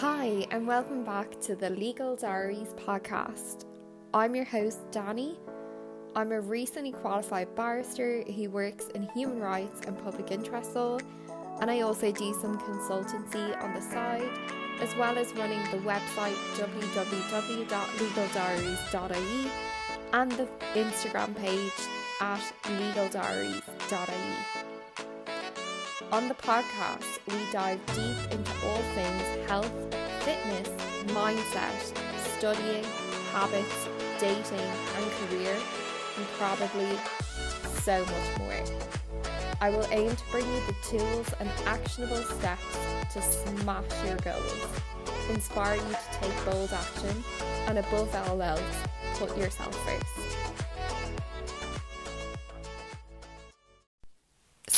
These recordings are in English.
Hi, and welcome back to the Legal Diaries podcast. I'm your host, Danny. I'm a recently qualified barrister who works in human rights and public interest law, and I also do some consultancy on the side, as well as running the website www.legaldiaries.ie and the Instagram page at legaldiaries.ie. On the podcast, we dive deep into all things health, fitness, mindset, studying, habits, dating, and career, and probably so much more. I will aim to bring you the tools and actionable steps to smash your goals, inspire you to take bold action, and above all else, put yourself first.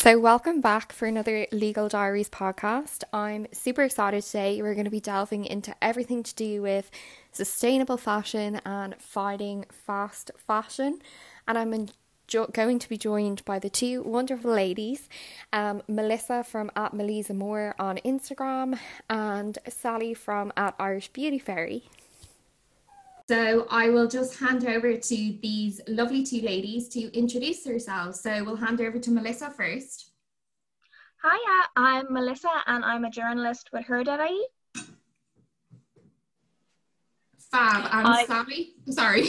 So, welcome back for another Legal Diaries podcast. I'm super excited today. We're going to be delving into everything to do with sustainable fashion and fighting fast fashion. And I'm going to be joined by the two wonderful ladies um, Melissa from at Melissa Moore on Instagram and Sally from at Irish Beauty Fairy. So I will just hand over to these lovely two ladies to introduce themselves. So we'll hand over to Melissa first. Hiya, I'm Melissa and I'm a journalist with Her.ie. Fab, I'm I, Sally. Sorry.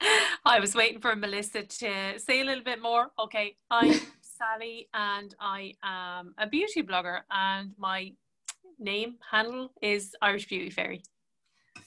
I was waiting for Melissa to say a little bit more. Okay, I'm Sally and I am a beauty blogger and my name handle is Irish Beauty Fairy.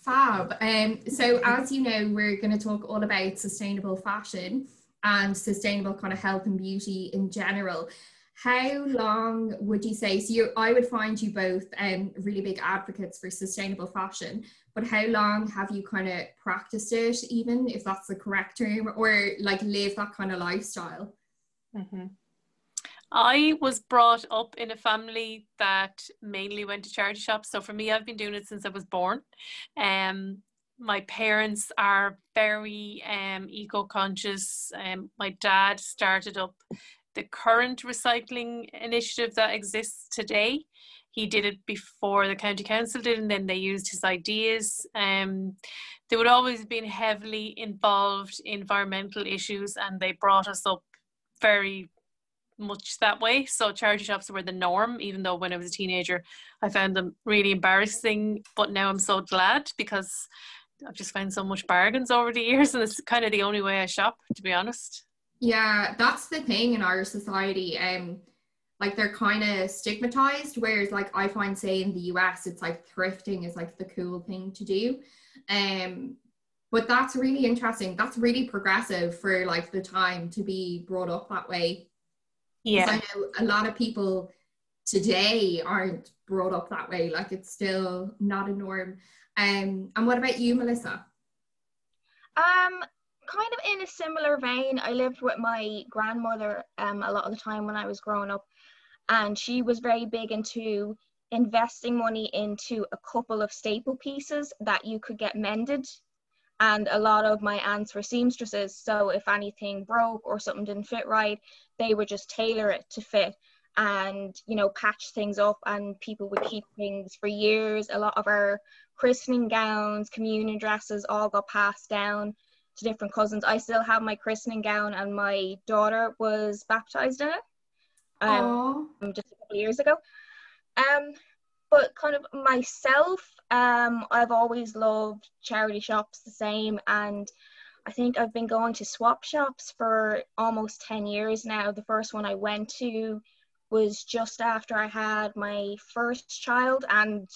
Fab. Um, so, as you know, we're going to talk all about sustainable fashion and sustainable kind of health and beauty in general. How long would you say? So, you, I would find you both um, really big advocates for sustainable fashion, but how long have you kind of practiced it, even if that's the correct term, or like live that kind of lifestyle? Mm-hmm. I was brought up in a family that mainly went to charity shops. So for me, I've been doing it since I was born. Um, my parents are very um, eco-conscious. Um, my dad started up the current recycling initiative that exists today. He did it before the county council did, and then they used his ideas. Um, they would always been heavily involved in environmental issues, and they brought us up very much that way. So charity shops were the norm, even though when I was a teenager, I found them really embarrassing. But now I'm so glad because I've just found so much bargains over the years, and it's kind of the only way I shop, to be honest. Yeah, that's the thing in our society. Um, like they're kind of stigmatized, whereas like I find, say in the US, it's like thrifting is like the cool thing to do. Um, but that's really interesting. That's really progressive for like the time to be brought up that way. Yeah. I know a lot of people today aren't brought up that way. Like it's still not a norm. Um, and what about you, Melissa? Um, kind of in a similar vein. I lived with my grandmother um, a lot of the time when I was growing up, and she was very big into investing money into a couple of staple pieces that you could get mended. And a lot of my aunts were seamstresses, so if anything broke or something didn't fit right, they would just tailor it to fit and you know patch things up and people would keep things for years. A lot of our christening gowns communion dresses all got passed down to different cousins. I still have my christening gown and my daughter was baptized in it um, just a couple of years ago. Um but kind of myself um i've always loved charity shops the same and I think I've been going to swap shops for almost 10 years now. The first one I went to was just after I had my first child and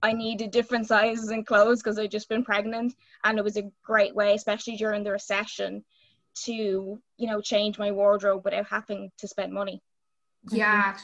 I needed different sizes and clothes because I'd just been pregnant and it was a great way, especially during the recession, to, you know, change my wardrobe without having to spend money. Yeah.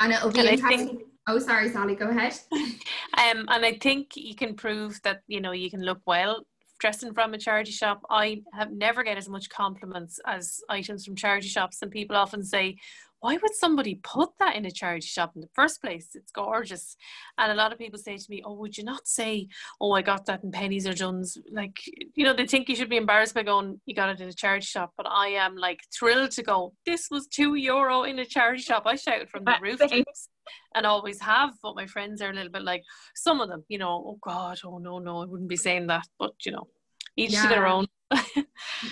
And it'll be and interesting. Oh sorry, Sally, go ahead. um and I think you can prove that, you know, you can look well dressing from a charity shop, I have never get as much compliments as items from charity shops. And people often say, why would somebody put that in a charity shop in the first place? It's gorgeous. And a lot of people say to me, Oh, would you not say, Oh, I got that in Penneys or Dunnes? Like, you know, they think you should be embarrassed by going, You got it in a charity shop. But I am like thrilled to go, This was two euro in a charity shop. I shouted from the rooftops and always have. But my friends are a little bit like, some of them, you know, Oh God, oh no, no, I wouldn't be saying that. But, you know, each yeah. to their own.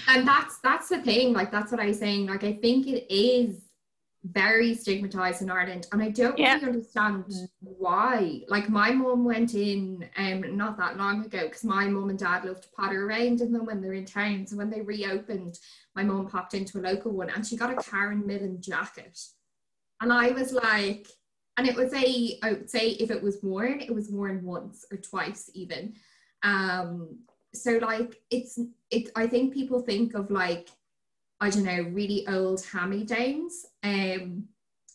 and that's that's the thing like that's what i was saying like i think it is very stigmatized in Ireland and I don't yeah. really understand why. Like my mum went in um not that long ago because my mum and dad love to potter around in them when they're in town. So when they reopened, my mum popped into a local one and she got a Karen Millen jacket. And I was like, and it was a I would say if it was worn, it was worn once or twice even. Um so like it's it I think people think of like I don't know, really old hand-me-downs um,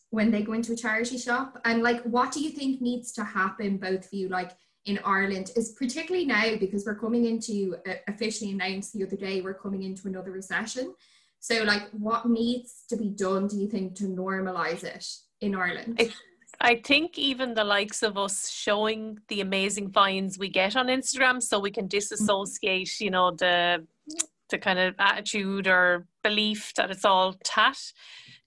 when they go into a charity shop. And like, what do you think needs to happen, both of you, like in Ireland, is particularly now because we're coming into uh, officially announced the other day, we're coming into another recession. So, like, what needs to be done, do you think, to normalize it in Ireland? I, I think even the likes of us showing the amazing finds we get on Instagram so we can disassociate, you know, the the kind of attitude or belief that it's all tat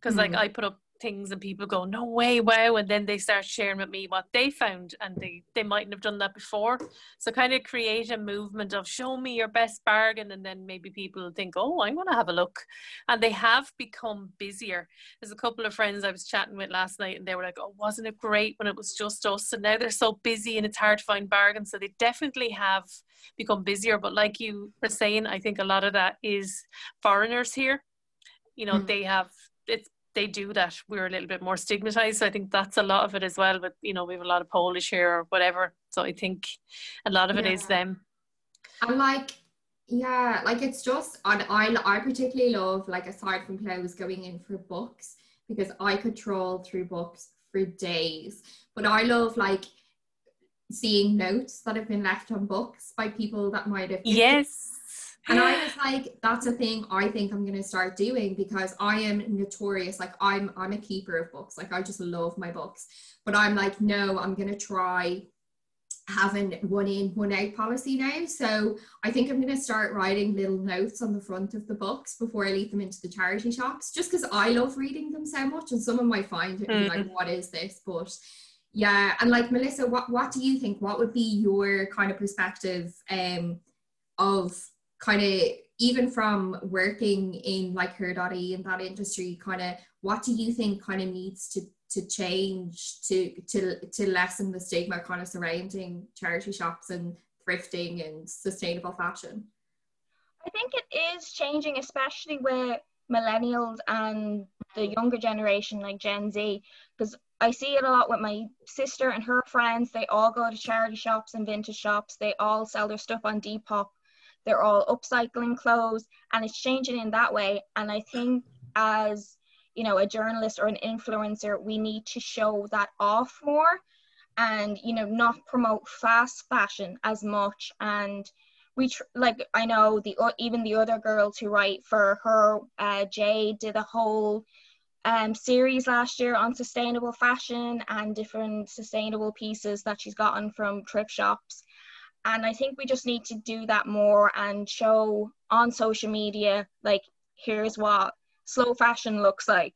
because mm. like I put up things and people go no way wow and then they start sharing with me what they found and they they mightn't have done that before. So kind of create a movement of show me your best bargain and then maybe people think oh i'm going to have a look. And they have become busier. There's a couple of friends i was chatting with last night and they were like oh wasn't it great when it was just us? And now they're so busy and it's hard to find bargains so they definitely have become busier. But like you were saying i think a lot of that is foreigners here. You know mm. they have it's they do that we're a little bit more stigmatized so i think that's a lot of it as well but you know we have a lot of polish here or whatever so i think a lot of it yeah. is them. And like yeah like it's just and I, I particularly love like aside from clothes going in for books because i could troll through books for days. But i love like seeing notes that have been left on books by people that might have yes and I was like, that's a thing I think I'm gonna start doing because I am notorious. Like I'm I'm a keeper of books. Like I just love my books. But I'm like, no, I'm gonna try having one in, one out policy now. So I think I'm gonna start writing little notes on the front of the books before I leave them into the charity shops, just because I love reading them so much. And someone might find it and like, what is this? But yeah, and like Melissa, what what do you think? What would be your kind of perspective um of kind of even from working in like her.ie in that industry kind of what do you think kind of needs to to change to to to lessen the stigma kind of surrounding charity shops and thrifting and sustainable fashion? I think it is changing especially with millennials and the younger generation like gen z because i see it a lot with my sister and her friends. They all go to charity shops and vintage shops. They all sell their stuff on depop they're all upcycling clothes and it's changing in that way. And i think as you know a journalist or an influencer we need to show that off more and you know not promote fast fashion as much. And we tr- like i know the even the other girls who write for her uh, jay did a whole um, series last year on sustainable fashion and different sustainable pieces that she's gotten from thrift shops and I think we just need to do that more and show on social media, like, here's what slow fashion looks like.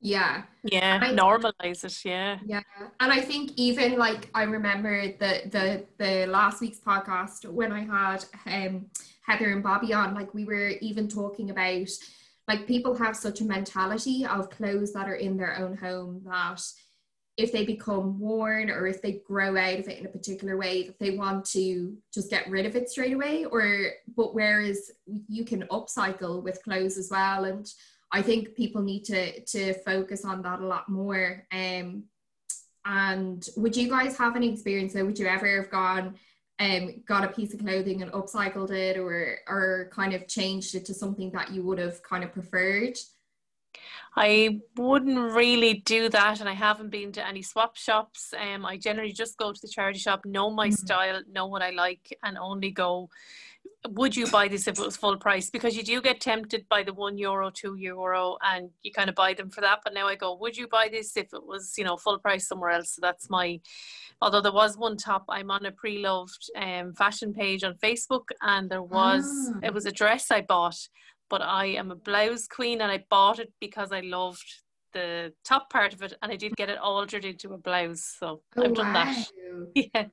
Yeah. Yeah. I, normalize it. Yeah. Yeah. And I think even like I remember the the the last week's podcast when I had um Heather and Bobby on, like we were even talking about like people have such a mentality of clothes that are in their own home that if they become worn or if they grow out of it in a particular way that they want to just get rid of it straight away or but whereas you can upcycle with clothes as well and i think people need to to focus on that a lot more um and would you guys have any experience though? Would you ever have gone um got a piece of clothing and upcycled it or or kind of changed it to something that you would have kind of preferred I wouldn't really do that, and I haven't been to any swap shops. Um, I generally just go to the charity shop, know my mm-hmm. style, know what I like, and only go would you buy this if it was full price? Because you do get tempted by the one euro, two euro, and you kind of buy them for that. But now I go, would you buy this if it was, you know, full price somewhere else? So that's my. Although there was one top, I'm on a pre-loved um, fashion page on Facebook, and there was ah. it was a dress I bought, but I am a blouse queen, and I bought it because I loved the top part of it and I did get it altered into a blouse. So oh, I've done wow. that. yeah.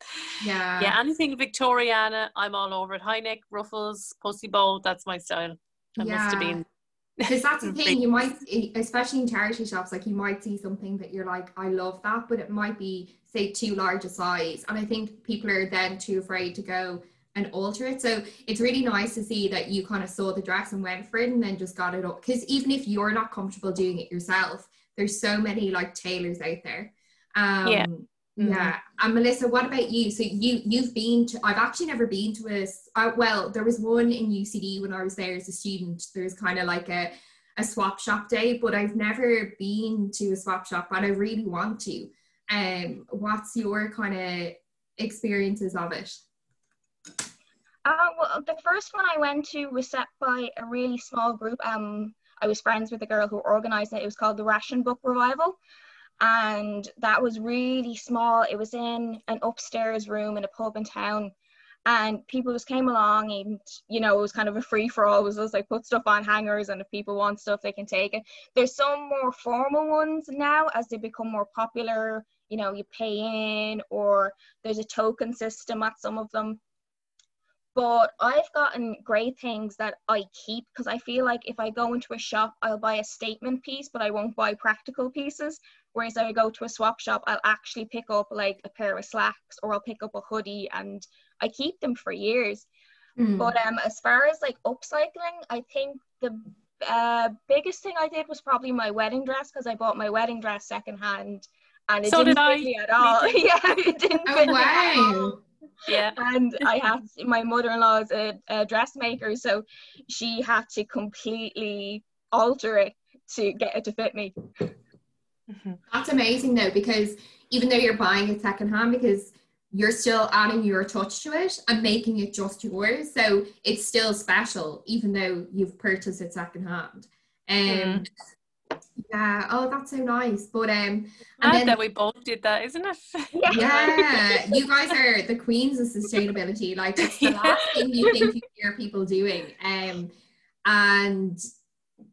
Yeah. Yeah. Anything Victoriana, I'm all over it. High neck, ruffles, pussy bow, that's my style. I yeah. must have been. Because that's the thing, you might, especially in charity shops, like you might see something that you're like, I love that, but it might be, say, too large a size. And I think people are then too afraid to go and alter it. So it's really nice to see that you kind of saw the dress and went for it and then just got it up. Because even if you're not comfortable doing it yourself, there's so many like tailors out there. Um, yeah. Mm-hmm. Yeah. And Melissa, what about you? So you you've been to I've actually never been to a uh, well, there was one in UCD when I was there as a student. There's kind of like a a swap shop day, but I've never been to a swap shop and I really want to. Um what's your kind of experiences of it? Uh, well, the first one I went to was set by a really small group. Um, I was friends with a girl who organized it. It was called the Ration Book Revival. And that was really small. It was in an upstairs room in a pub in town. And people just came along and, you know, it was kind of a free for all. It was just like put stuff on hangers and if people want stuff, they can take it. There's some more formal ones now as they become more popular. You know, you pay in or there's a token system at some of them but I've gotten great things that I keep because I feel like if I go into a shop, I'll buy a statement piece, but I won't buy practical pieces. Whereas if I go to a swap shop, I'll actually pick up like a pair of slacks or I'll pick up a hoodie and I keep them for years. Mm. But um, as far as like upcycling, I think the uh, biggest thing I did was probably my wedding dress because I bought my wedding dress secondhand and it so didn't did fit I. me at all. yeah, it didn't oh, fit wow. me at all yeah and i had my mother-in-law is a, a dressmaker so she had to completely alter it to get it to fit me mm-hmm. that's amazing though because even though you're buying it secondhand because you're still adding your touch to it and making it just yours so it's still special even though you've purchased it secondhand and um, mm. Yeah. Oh, that's so nice. But um, and then, that we both did that, isn't it? yeah. you guys are the queens of sustainability. Like it's the yeah. last thing you think you hear people doing. Um, and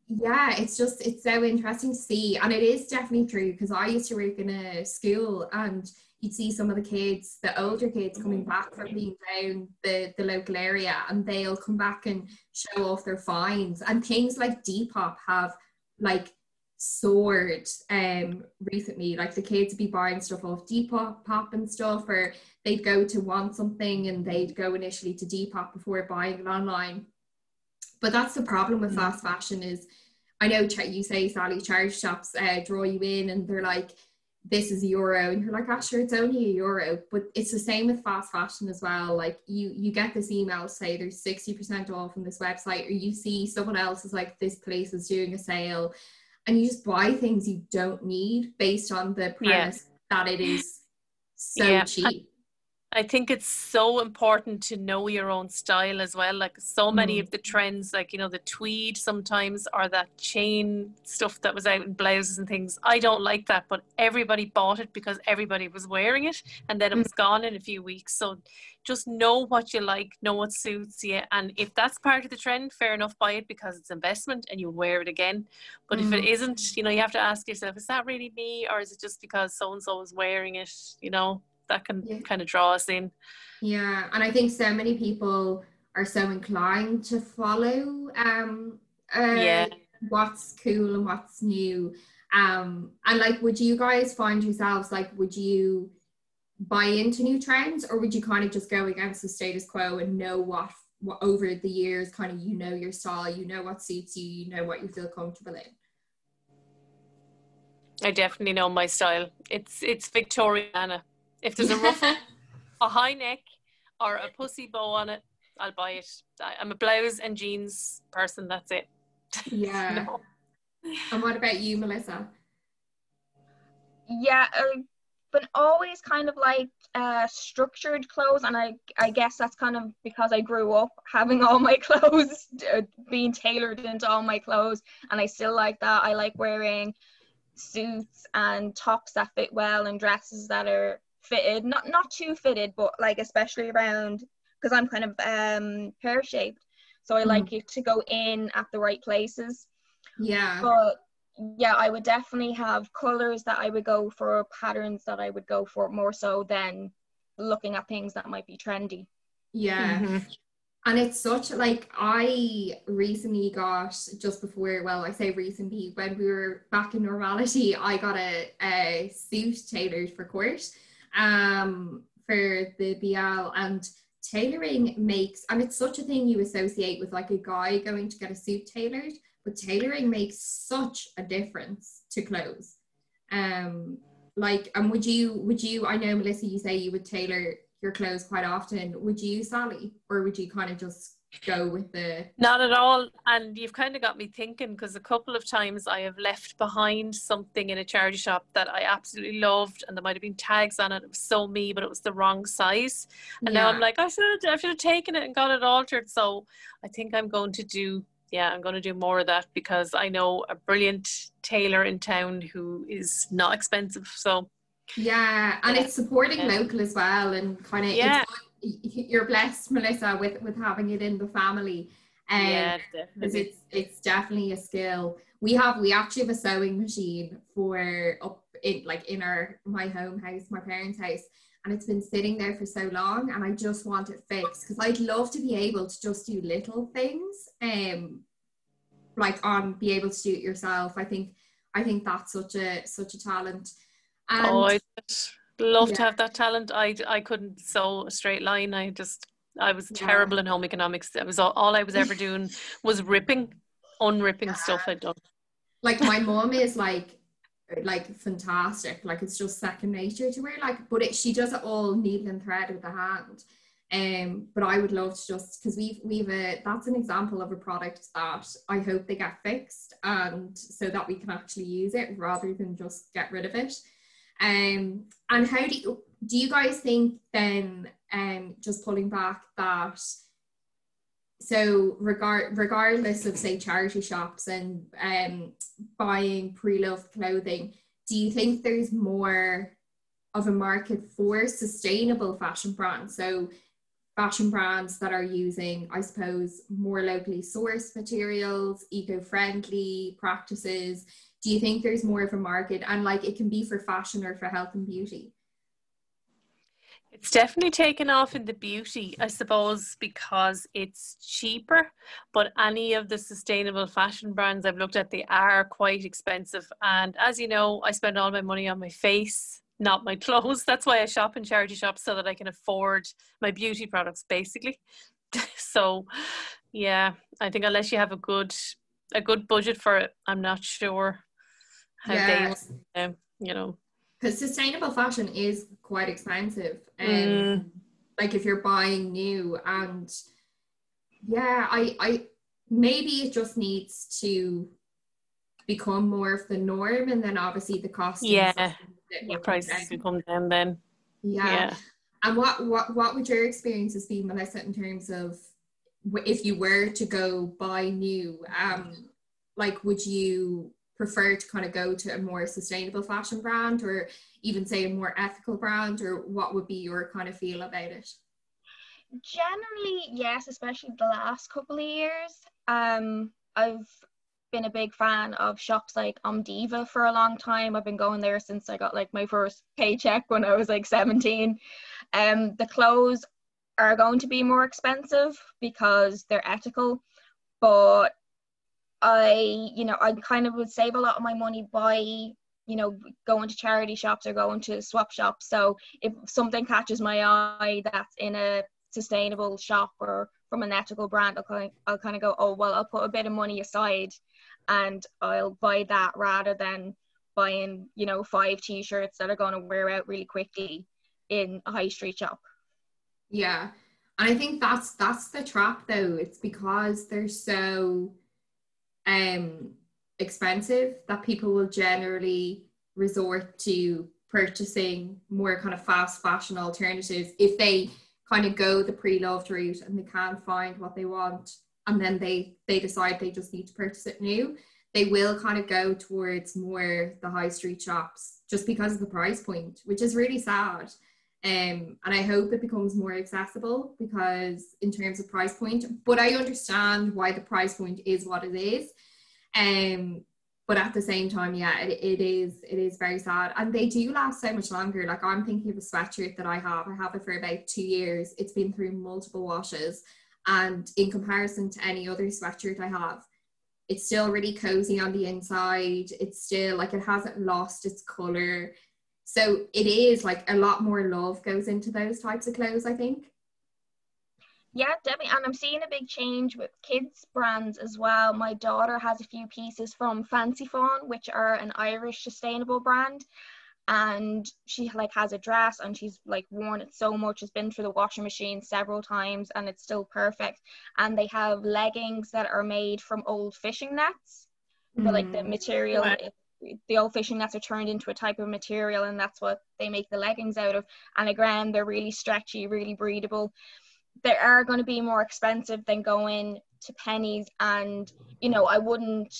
yeah, it's just it's so interesting to see, and it is definitely true because I used to work in a school and you'd see some of the kids, the older kids coming back from being down the, the local area and they'll come back and show off their finds. And things like Depop have like soared um recently like the kids would be buying stuff off depop pop and stuff or they'd go to want something and they'd go initially to depop before buying it online. But that's the problem with mm. fast fashion is i know you say sally charge shops uh, draw you in and they're like this is a euro and you're like ah sure it's only a euro. But it's the same with fast fashion as well like you you get this email say there's 60% off on this website or you see someone else is like this place is doing a sale and you just buy things you don't need based on the premise yeah. that it is so yeah. cheap. I think it's so important to know your own style as well. Like so many mm. of the trends, like you know, the tweed sometimes or that chain stuff that was out in blouses and things. I don't like that, but everybody bought it because everybody was wearing it, and then it mm. was gone in a few weeks. So just know what you like, know what suits you, and if that's part of the trend, fair enough, buy it because it's investment and you'll wear it again. But mm. if it mm. isn't, you know, you have to ask yourself, is that really me, or is it just because so and so is wearing it? You know that can yeah. kind of draw us in. Yeah, and I think so many people are so inclined to follow um uh, yeah what's cool and what's new. Um and like would you guys find yourselves like would you buy into new trends or would you kind of just go against the status quo and know what what over the years kind of you know your style, you know what suits you, you know what you feel comfortable in? I definitely know my style. It's it's Victoriana. If there's a ruffle, a high neck, or a pussy bow on it, I'll buy it. I'm a blouse and jeans person. That's it. Yeah. no. And what about you, Melissa? Yeah, uh, been always kind of like uh, structured clothes, and I I guess that's kind of because I grew up having all my clothes uh, being tailored into all my clothes, and I still like that. I like wearing suits and tops that fit well and dresses that are fitted, not not too fitted, but like especially around because I'm kind of um pear shaped, so I mm. like it to go in at the right places. Yeah. But yeah, I would definitely have colors that I would go for, patterns that I would go for more so than looking at things that might be trendy. Yeah. Mm-hmm. And it's such like I recently got just before, well, I say recently, when we were back in normality, I got a, a suit tailored for court um for the BL and tailoring makes and it's such a thing you associate with like a guy going to get a suit tailored but tailoring makes such a difference to clothes. Um like and would you would you i know melissa you say you would tailor your clothes quite often would you sally or would you kind of just go with the not at all and you've kind of got me thinking because a couple of times i have left behind something in a charity shop that i absolutely loved and there might have been tags on it it was so me but it was the wrong size and yeah. now i'm like i should i should have taken it and got it altered so i think i'm going to do yeah, I'm going to do more of that because I know a brilliant tailor in town who is not expensive. So yeah, and yeah. it's supporting yeah. local as well, and kind of yeah. you're blessed, Melissa, with with having it in the family. Um, yeah, definitely. It's it's definitely a skill. We have we actually have a sewing machine for up in like in our my home house, my parents' house, and it's been sitting there for so long and I just want it fixed because I'd love to be able to just do little things um like on be able to do it yourself I think I think that's such a such a talent and oh I love yeah. to have that talent I I couldn't sew a straight line I just I was terrible yeah. in home economics that was all, all I was ever doing was ripping unripping yeah. stuff I'd done like my mom is like like fantastic. Like it's just second nature to her. Like, but it, she does it all needle and thread with the hand. Um, but I would love to just because we've we've a that's an example of a product that I hope they get fixed and so that we can actually use it rather than just get rid of it. Um, and how do you do you guys think then um just pulling back that so regard regardless of say charity shops and um, buying pre-loved clothing do you think there's more of a market for sustainable fashion brands? So fashion brands that are using i suppose more locally sourced materials eco-friendly practices do you think there's more of a market and like it can be for fashion or for health and beauty it's definitely taken off in the beauty, I suppose, because it's cheaper. But any of the sustainable fashion brands I've looked at, they are quite expensive. And as you know, I spend all my money on my face, not my clothes. That's why I shop in charity shops so that I can afford my beauty products, basically. so, yeah, I think unless you have a good a good budget for it, I'm not sure how yes. they, um, you know, because sustainable fashion is quite expensive and um, mm. like if you're buying new and yeah i i maybe it just needs to become more of the norm and then obviously the cost yeah your prices will come down then yeah. yeah and what what what would your experiences be melissa in terms of if you were to go buy new um like would you prefer to kind of go to a more sustainable fashion brand or even say a more ethical brand or what would be your kind of feel about it generally yes especially the last couple of years um i've been a big fan of shops like Om Diva for a long time. I've been going there since I got like my first paycheck when I was like 17. Um, the clothes are going to be more expensive because they're ethical, but I, you know, I kind of would save a lot of my money by, you know, going to charity shops or going to swap shops. So if something catches my eye that's in a sustainable shop or from an ethical brand, I'll kind of, I'll kind of go, oh, well, I'll put a bit of money aside and I'll buy that rather than buying, you know, five t-shirts that are going to wear out really quickly in a high street shop. Yeah. And I think that's that's the trap though. It's because they're so um, expensive that people will generally resort to purchasing more kind of fast fashion alternatives if they kind of go the pre-loved route and they can't find what they want and then they they decide they just need to purchase it new they will kind of go towards more the high street shops just because of the price point which is really sad um, and I hope it becomes more accessible because in terms of price point, but I understand why the price point is what it is. Um, but at the same time, yeah, it, it is it is very sad, and they do last so much longer. Like I'm thinking of a sweatshirt that I have. I have it for about two years. It's been through multiple washes, and in comparison to any other sweatshirt I have, it's still really cozy on the inside. It's still like it hasn't lost its color. So it is like a lot more love goes into those types of clothes, I think. Yeah, definitely. And I'm seeing a big change with kids brands as well. My daughter has a few pieces from Fancy Fawn, which are an Irish sustainable brand. And she like has a dress and she's like worn it so much. It's been through the washing machine several times and it's still perfect. And they have leggings that are made from old fishing nets. Mm. But like the mm. material the old fishing nets are turned into a type of material and that's what they make the leggings out of. And again they're really stretchy really breathable. They are going to be more expensive than going to Penneys and you know i wouldn't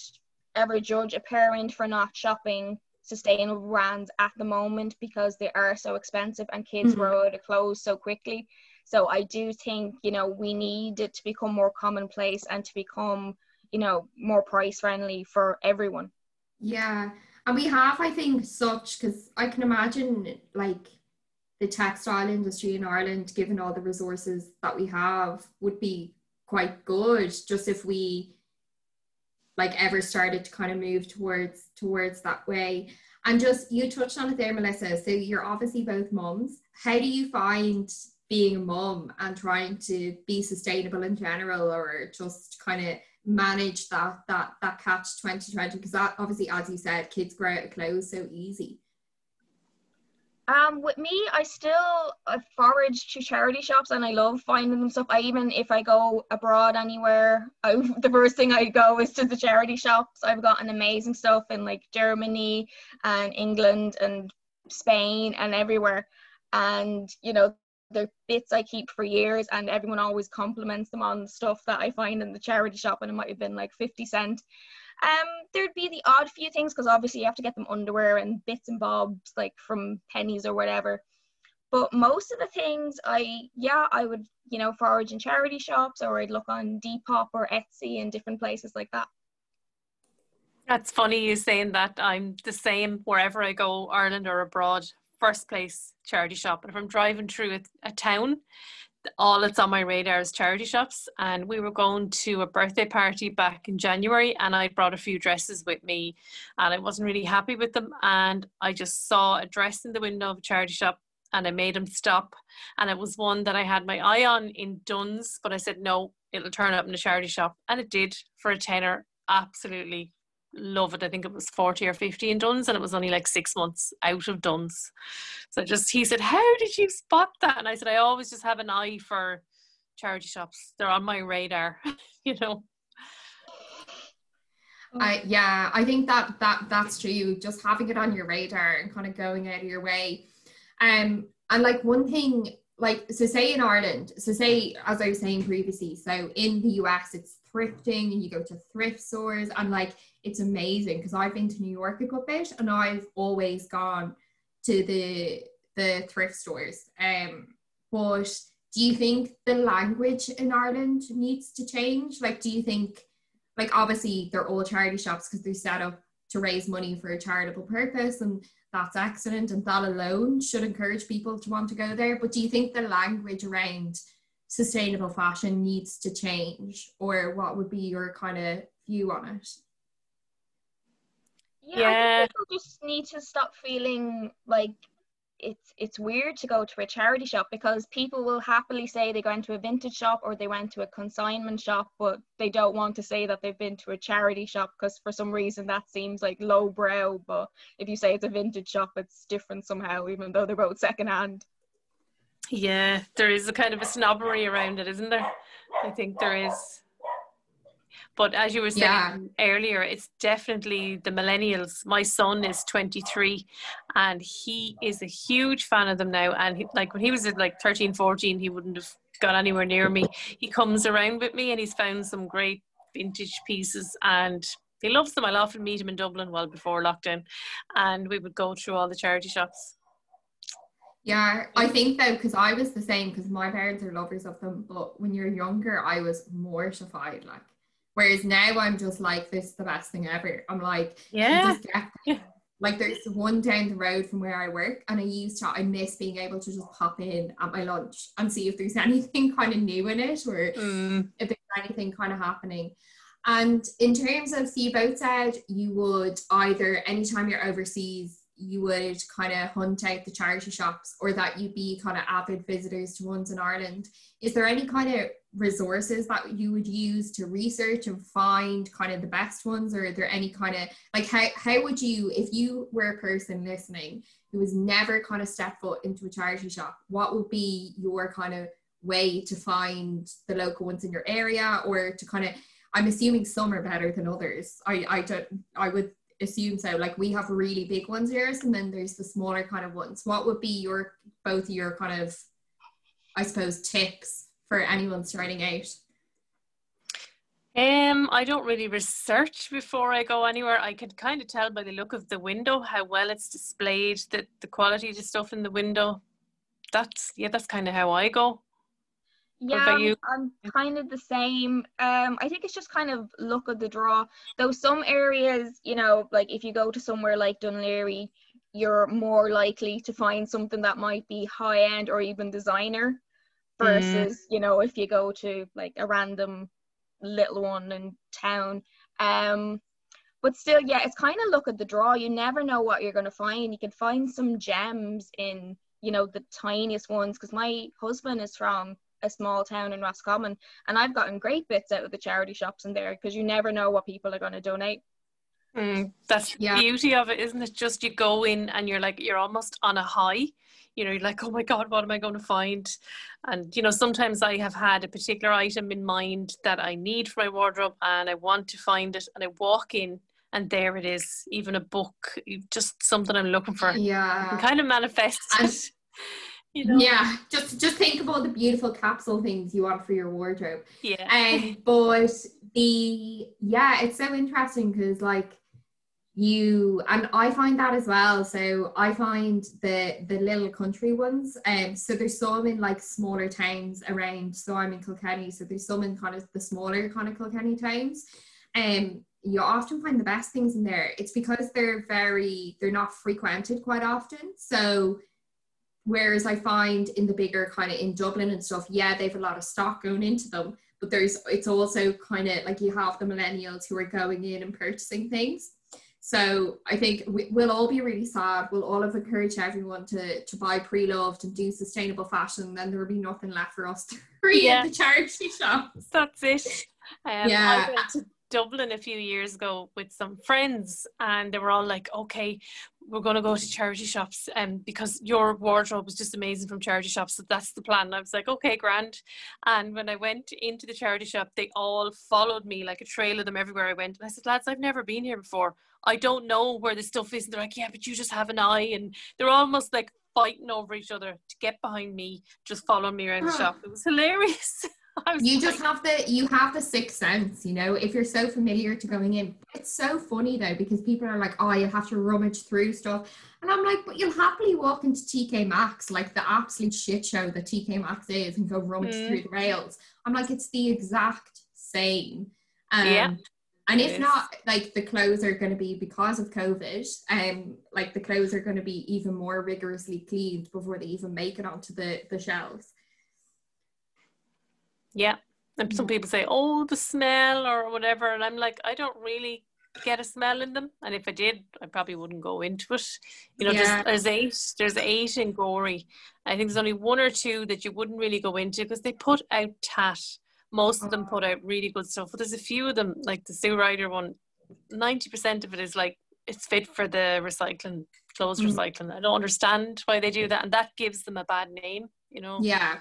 ever judge a parent for not shopping sustainable brands at the moment because they are so expensive and kids mm-hmm. grow out of clothes so quickly. So i do think you know we need it to become more commonplace and to become you know more price friendly for everyone yeah. And we have, I think, such because I can imagine like the textile industry in Ireland, given all the resources that we have, would be quite good just if we like ever started to kind of move towards towards that way. And just you touched on it there, Melissa. So you're obviously both moms. How do you find being a mom and trying to be sustainable in general or just kind of manage that that that catch 2020 because that obviously as you said kids grow out of clothes so easy. Um with me i still I forage to charity shops and i love finding them stuff. I even if i go abroad anywhere I, the first thing i go is to the charity shops. I've gotten amazing stuff in like germany and england and spain and everywhere. And you know the bits I keep for years, and everyone always compliments them on stuff that I find in the charity shop, and it might have been like 50 cent. Um, there'd be the odd few things because obviously you have to get them underwear and bits and bobs like from Penneys or whatever. But most of the things I, yeah, I would, you know, forage in charity shops or I'd look on Depop or Etsy and different places like that. That's funny you saying that. I'm the same wherever I go, Ireland or abroad first place charity shop. And if I'm driving through a, a town, all that's on my radar is charity shops. And we were going to a birthday party back in January, and I brought a few dresses with me, and I wasn't really happy with them. And I just saw a dress in the window of a charity shop, and I made them stop. And it was one that I had my eye on in Dunnes, but I said no, it'll turn up in a charity shop, and it did for a tenner. Absolutely love it. I think it was 40 or 50 in Dunnes and it was only like six months out of Dunnes. So just, he said, How did you spot that? And I said, I always just have an eye for charity shops. They're on my radar, you know. I yeah, I think that that that's true. Just having it on your radar and kind of going out of your way. Um, and like one thing, like so, say in Ireland, so say as I was saying previously, so in the US, it's thrifting and you go to thrift stores and like it's amazing because I've been to New York a good bit and I've always gone to the the thrift stores. Um, but do you think the language in Ireland needs to change? Like, do you think, like, obviously they're all charity shops because they're set up to raise money for a charitable purpose, and that's excellent, and that alone should encourage people to want to go there. But do you think the language around sustainable fashion needs to change, or what would be your kind of view on it? Yeah, yeah. people just need to stop feeling like it's it's weird to go to a charity shop because people will happily say they go into a vintage shop or they went to a consignment shop, but they don't want to say that they've been to a charity shop because for some reason that seems like lowbrow. But if you say it's a vintage shop, it's different somehow, even though they're both secondhand. Yeah, there is a kind of a snobbery around it, isn't there? I think there is. But as you were saying yeah. earlier, it's definitely the millennials. My son is 23 and he is a huge fan of them now. And he, like when he was at like 13, 14, he wouldn't have got anywhere near me. He comes around with me and he's found some great vintage pieces and he loves them. I'll often meet him in Dublin well before lockdown and we would go through all the charity shops. Yeah, I think though, because I was the same, because my parents are lovers of them, but when you're younger, I was mortified. Like, whereas now I'm just like, this is the best thing ever. I'm like, yeah. Like, there's one down the road from where I work, and I used to, I miss being able to just pop in at my lunch and see if there's anything kind of new in it or mm. if there's anything kind of happening. And in terms of, see, you both said you would either anytime you're overseas, you would kind of hunt out the charity shops or that you'd be kind of avid visitors to ones in Ireland. Is there any kind of resources that you would use to research and find kind of the best ones or are there any kind of like how, how would you if you were a person listening who was never kind of stepped foot into a charity shop what would be your kind of way to find the local ones in your area or to kind of i'm assuming some are better than others i i don't i would assume so. Like we have really big ones here, and then there's the smaller kind of ones. What would be your both your kind of, I suppose, tips for anyone starting out? Um, I don't really research before I go anywhere. I can kind of tell by the look of the window how well it's displayed, the the quality of the stuff in the window. That's yeah, that's kind of how I go. Yeah, I'm kind of the same. Um, I think it's just kind of look of the draw. Though some areas, you know, like if you go to somewhere like Dún Laoghaire, you're more likely to find something that might be high end or even designer versus, mm. you know, if you go to like a random little one in town. Um, but still, yeah, it's kind of look at the draw. You never know what you're going to find. You can find some gems in, you know, the tiniest ones. Because my husband is from a small town in Roscommon, and I've gotten great bits out of the charity shops in there because you never know what people are going to donate. Mm, that's yeah. the beauty of it, isn't it? Just you go in and you're like you're almost on a high. You know, you're like, oh my god, what am I going to find? And you know, sometimes I have had a particular item in mind that I need for my wardrobe, and I want to find it, and I walk in and there it is even a book just something i'm looking for yeah and kind of manifest it you know? Yeah, just just think of all the beautiful capsule things you want for your wardrobe. Yeah. Um, but the yeah, it's so interesting because like you and I find that as well. So I find the the little country ones. Um, so there's some in like smaller towns around. So I'm in Kilkenny, so there's some in kind of the smaller kind of Kilkenny towns. Um, you often find the best things in there. It's because they're very they're not frequented quite often. So Whereas I find in the bigger kind of in Dublin and stuff, yeah, they've a lot of stock going into them, but there's it's also kind of like you have the millennials who are going in and purchasing things. So I think we, will all be really sad. We'll all have encouraged everyone to to buy pre-loved and do sustainable fashion. Then there will be nothing left for us to read yeah. the charity shops. That's it. Um, yeah. I went to Dublin a few years ago with some friends, and they were all like, "Okay, we're going to go to charity shops um, because your wardrobe was just amazing from charity shops. So that's the plan. And I was like, okay, grand. And when I went into the charity shop, they all followed me like a trail of them everywhere I went. And I said, lads, I've never been here before. I don't know where the stuff is. And they're like, yeah, but you just have an eye. And they're almost like fighting over each other to get behind me, just following me around the shop. It was hilarious. you just have the you have the sixth sense you know if you're so familiar to going in. It's so funny though because people are like oh you'll have to rummage through stuff. And i'm like but you'll happily walk into tk maxx like the absolute shit show that tk maxx is and go rummage mm. through the rails. I'm like it's the exact same. Um, yeah and if not like the clothes are going to be because of covid um like the clothes are going to be even more rigorously cleaned before they even make it onto the the shelves yeah. And some people say, oh, the smell or whatever. And I'm like, I don't really get a smell in them. And if I did, I probably wouldn't go into it. You know, yeah. there's, there's eight, there's eight in Gorey. I think there's only one or two that you wouldn't really go into because they put out tat. Most of them put out really good stuff. But there's a few of them, like the Sue Ryder one, 90% of it is like, it's fit for the recycling, clothes mm. recycling. I don't understand why they do that. And that gives them a bad name, you know? Yeah.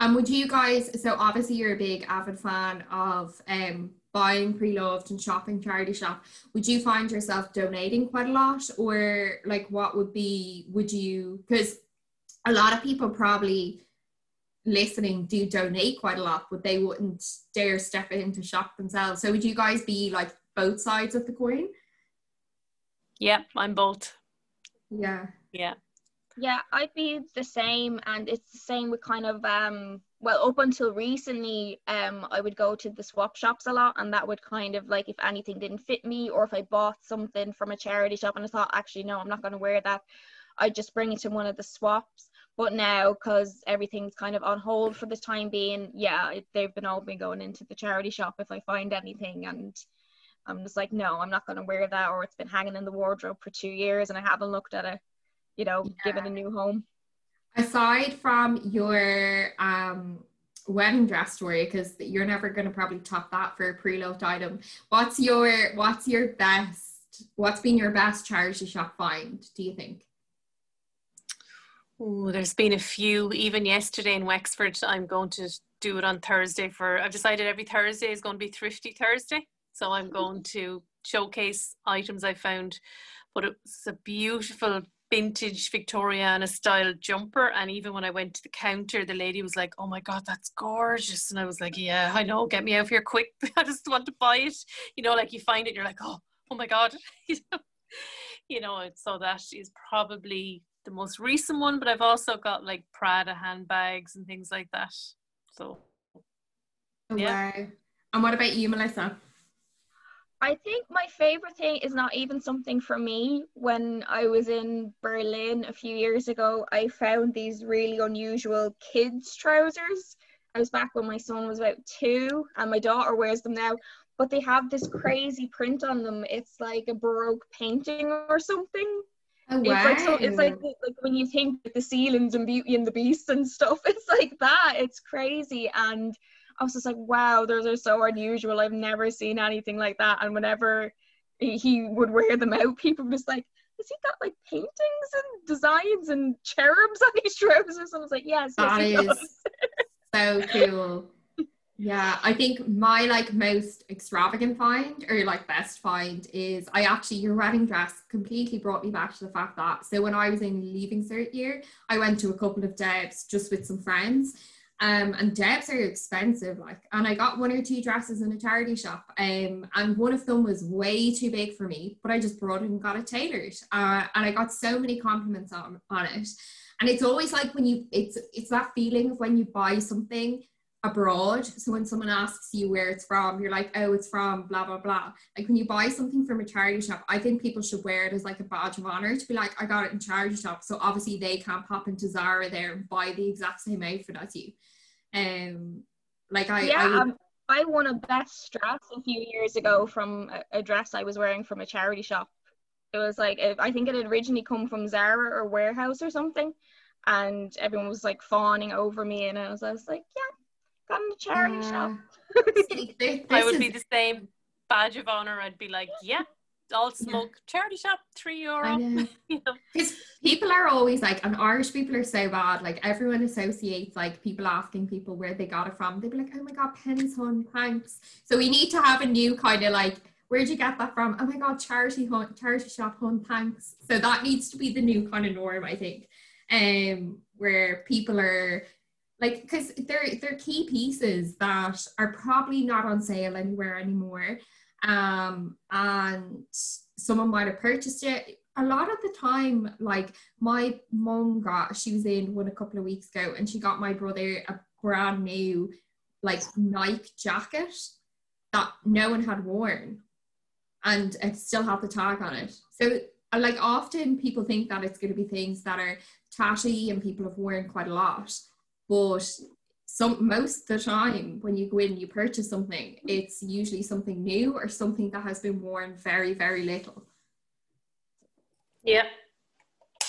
And would you guys, so obviously you're a big avid fan of um, buying pre-loved and shopping charity shop, would you find yourself donating quite a lot, or like what would be? Would you? Because a lot of people probably listening do donate quite a lot, but they wouldn't dare step into shop themselves. So would you guys be like both sides of the coin? Yeah, I'm both. Yeah. Yeah. Yeah, I'd be the same, and it's the same with kind of um. Well, up until recently, um, I would go to the swap shops a lot, and that would kind of like if anything didn't fit me, or if I bought something from a charity shop and I thought, actually, no, I'm not going to wear that, I'd just bring it to one of the swaps. But now, because everything's kind of on hold for the time being, yeah, they've been all been going into the charity shop if I find anything, and I'm just like, no, I'm not going to wear that, or it's been hanging in the wardrobe for two years and I haven't looked at it, you know, yeah. give it a new home. Aside from your um, wedding dress story, because you're never going to probably top that for a pre-loved item. What's your What's your best? What's been your best charity shop find? Do you think? Oh, there's been a few. Even yesterday in Wexford, I'm going to do it on Thursday. For I've decided every Thursday is going to be Thrifty Thursday. So I'm going to showcase items I found. But it's a beautiful vintage Victoriana style jumper. And even when I went to the counter, the lady was like, Oh my God, that's gorgeous. And I was like, Yeah, I know, get me out of here quick. I just want to buy it. You know, like you find it, you're like, Oh, oh my God. you know, so that is probably the most recent one, but I've also got like Prada handbags and things like that. So, oh, yeah. Wow. And what about you, Melissa? I think my favorite thing is not even something for me. When I was in Berlin a few years ago, I found these really unusual kids' trousers. I was back when my son was about two, and my daughter wears them now. But they have this crazy print on them. It's like a Baroque painting or something. Oh, wow. It's like, so, it's like like when you think of the ceilings and Beauty and the Beast and stuff. It's like that. It's crazy and I was just like, wow, those are so unusual. I've never seen anything like that. And whenever he would wear them out, people were just like, has he got like paintings and designs and cherubs on his trousers? I was like, yes, that yes, is so cool. Yeah, I think my like most extravagant find or like best find is I actually your wedding dress completely brought me back to the fact that so when I was in leaving cert year, I went to a couple of Debs just with some friends um, and Debs are expensive, like, and I got one or two dresses in a charity shop, um, and one of them was way too big for me, but I just brought it and got it tailored, uh, and I got so many compliments on on it, and it's always like when you, it's it's that feeling of when you buy something abroad. So when someone asks you where it's from, you're like, oh, it's from blah blah blah. Like when you buy something from a charity shop, I think people should wear it as like a badge of honor to be like, I got it in charity shop. So obviously they can't pop into Zara there and buy the exact same outfit as you. Um, like I yeah. I, um, I won a best dress a few years ago from a, a dress I was wearing from a charity shop. It was like I think it had originally come from Zara or Warehouse or something, and everyone was like fawning over me, and I was, I was like, yeah, got in a charity shop. I would be the same badge of honor. I'd be like, yeah, all smoke yeah. charity shop three euro. You know. Because people are always like and irish people are so bad like everyone associates like people asking people where they got it from. They'd be like oh my god Penneys hunt thanks. So we need to have a new kind of like where'd you get that from? Oh my god charity hunt charity shop hunt thanks. So that needs to be the new kind of norm i think um where people are like because they're they're key pieces that are probably not on sale anywhere anymore um, and someone might have purchased it. A lot of the time, like my mom got, she was in one a couple of weeks ago, and she got my brother a brand new, like Nike jacket that no one had worn, and it still had the tag on it. So, like often people think that it's going to be things that are tatty and people have worn quite a lot, but some most of the time when you go in you purchase something it's usually something new or something that has been worn very very little. Yeah.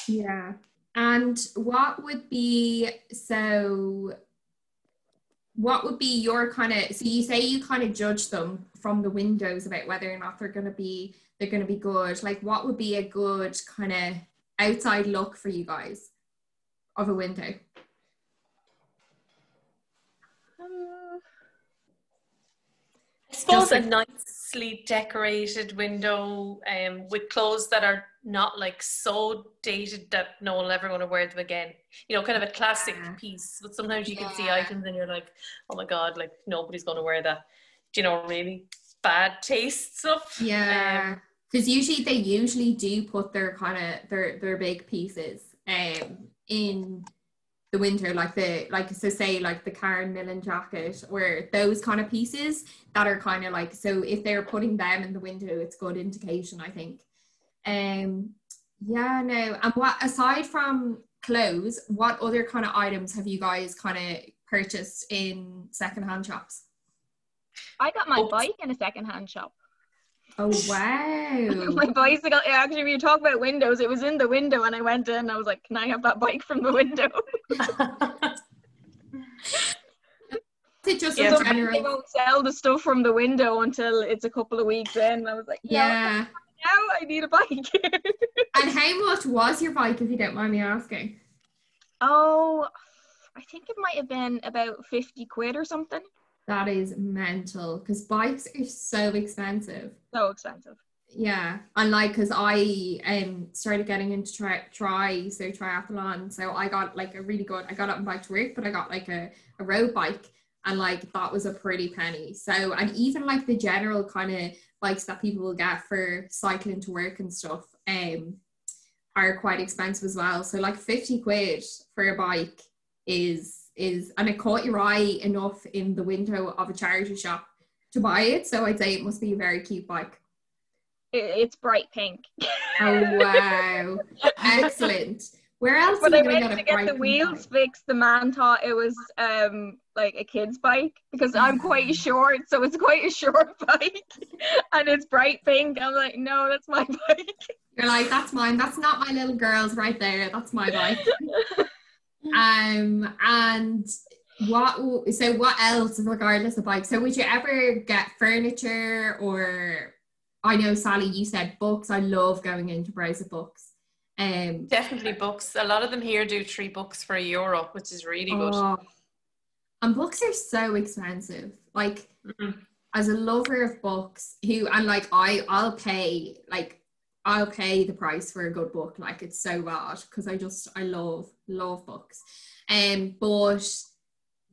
Yeah. And what would be so what would be your kind of so you say you kind of judge them from the windows about whether or not they're going to be they're going to be good. Like what would be a good kind of outside look for you guys of a window suppose a nicely decorated window um, with clothes that are not like so dated that no one will ever want to wear them again. You know, kind of a classic yeah. piece. But sometimes you yeah. can see items and you're like, oh my god, like nobody's going to wear that. Do you know, really bad taste stuff. Yeah, because um, usually they usually do put their kind of their their big pieces um in the winter, like the like so say like the Karen Millen jacket or those kind of pieces that are kind of like so if they're putting them in the window, it's good indication, I think. Um yeah, no. And what aside from clothes, what other kind of items have you guys kind of purchased in secondhand shops? I got my bike in a secondhand shop. Oh wow! my bicycle. Actually, when you talk about windows, it was in the window, and I went in. I was like, "Can I have that bike from the window?" it just yeah, general... They won't sell the stuff from the window until it's a couple of weeks in. I was like, no, "Yeah, now I need a bike." and how much was your bike, if you don't mind me asking? Oh, I think it might have been about fifty quid or something. That is mental because bikes are so expensive. So expensive. Yeah, and like because I um started getting into try try so triathlon, so I got like a really good. I got up and bike to work, but I got like a, a road bike, and like that was a pretty penny. So and even like the general kind of bikes that people will get for cycling to work and stuff, um, are quite expensive as well. So like fifty quid for a bike is is and it caught your eye enough in the window of a charity shop to buy it. So I'd say it must be a very cute bike. It's bright pink. oh wow. Excellent. Where else? When I went to get the wheels bike? fixed, the man thought it was um like a kid's bike because I'm quite short, so it's quite a short bike, and it's bright pink. I'm like, no, that's my bike. You're like, that's mine. That's not my little girl's right there. That's my bike. Um, and what so what else regardless of bike so would you ever get furniture or i know sally you said books. I love going in to browse at books. Um definitely books. A lot of them here do three books for a euro which is really good. Oh, and books are so expensive. Like mm-hmm. as a lover of books who and like i i'll pay like I'll pay the price for a good book. Like it's so bad because I just I love love books. Um, but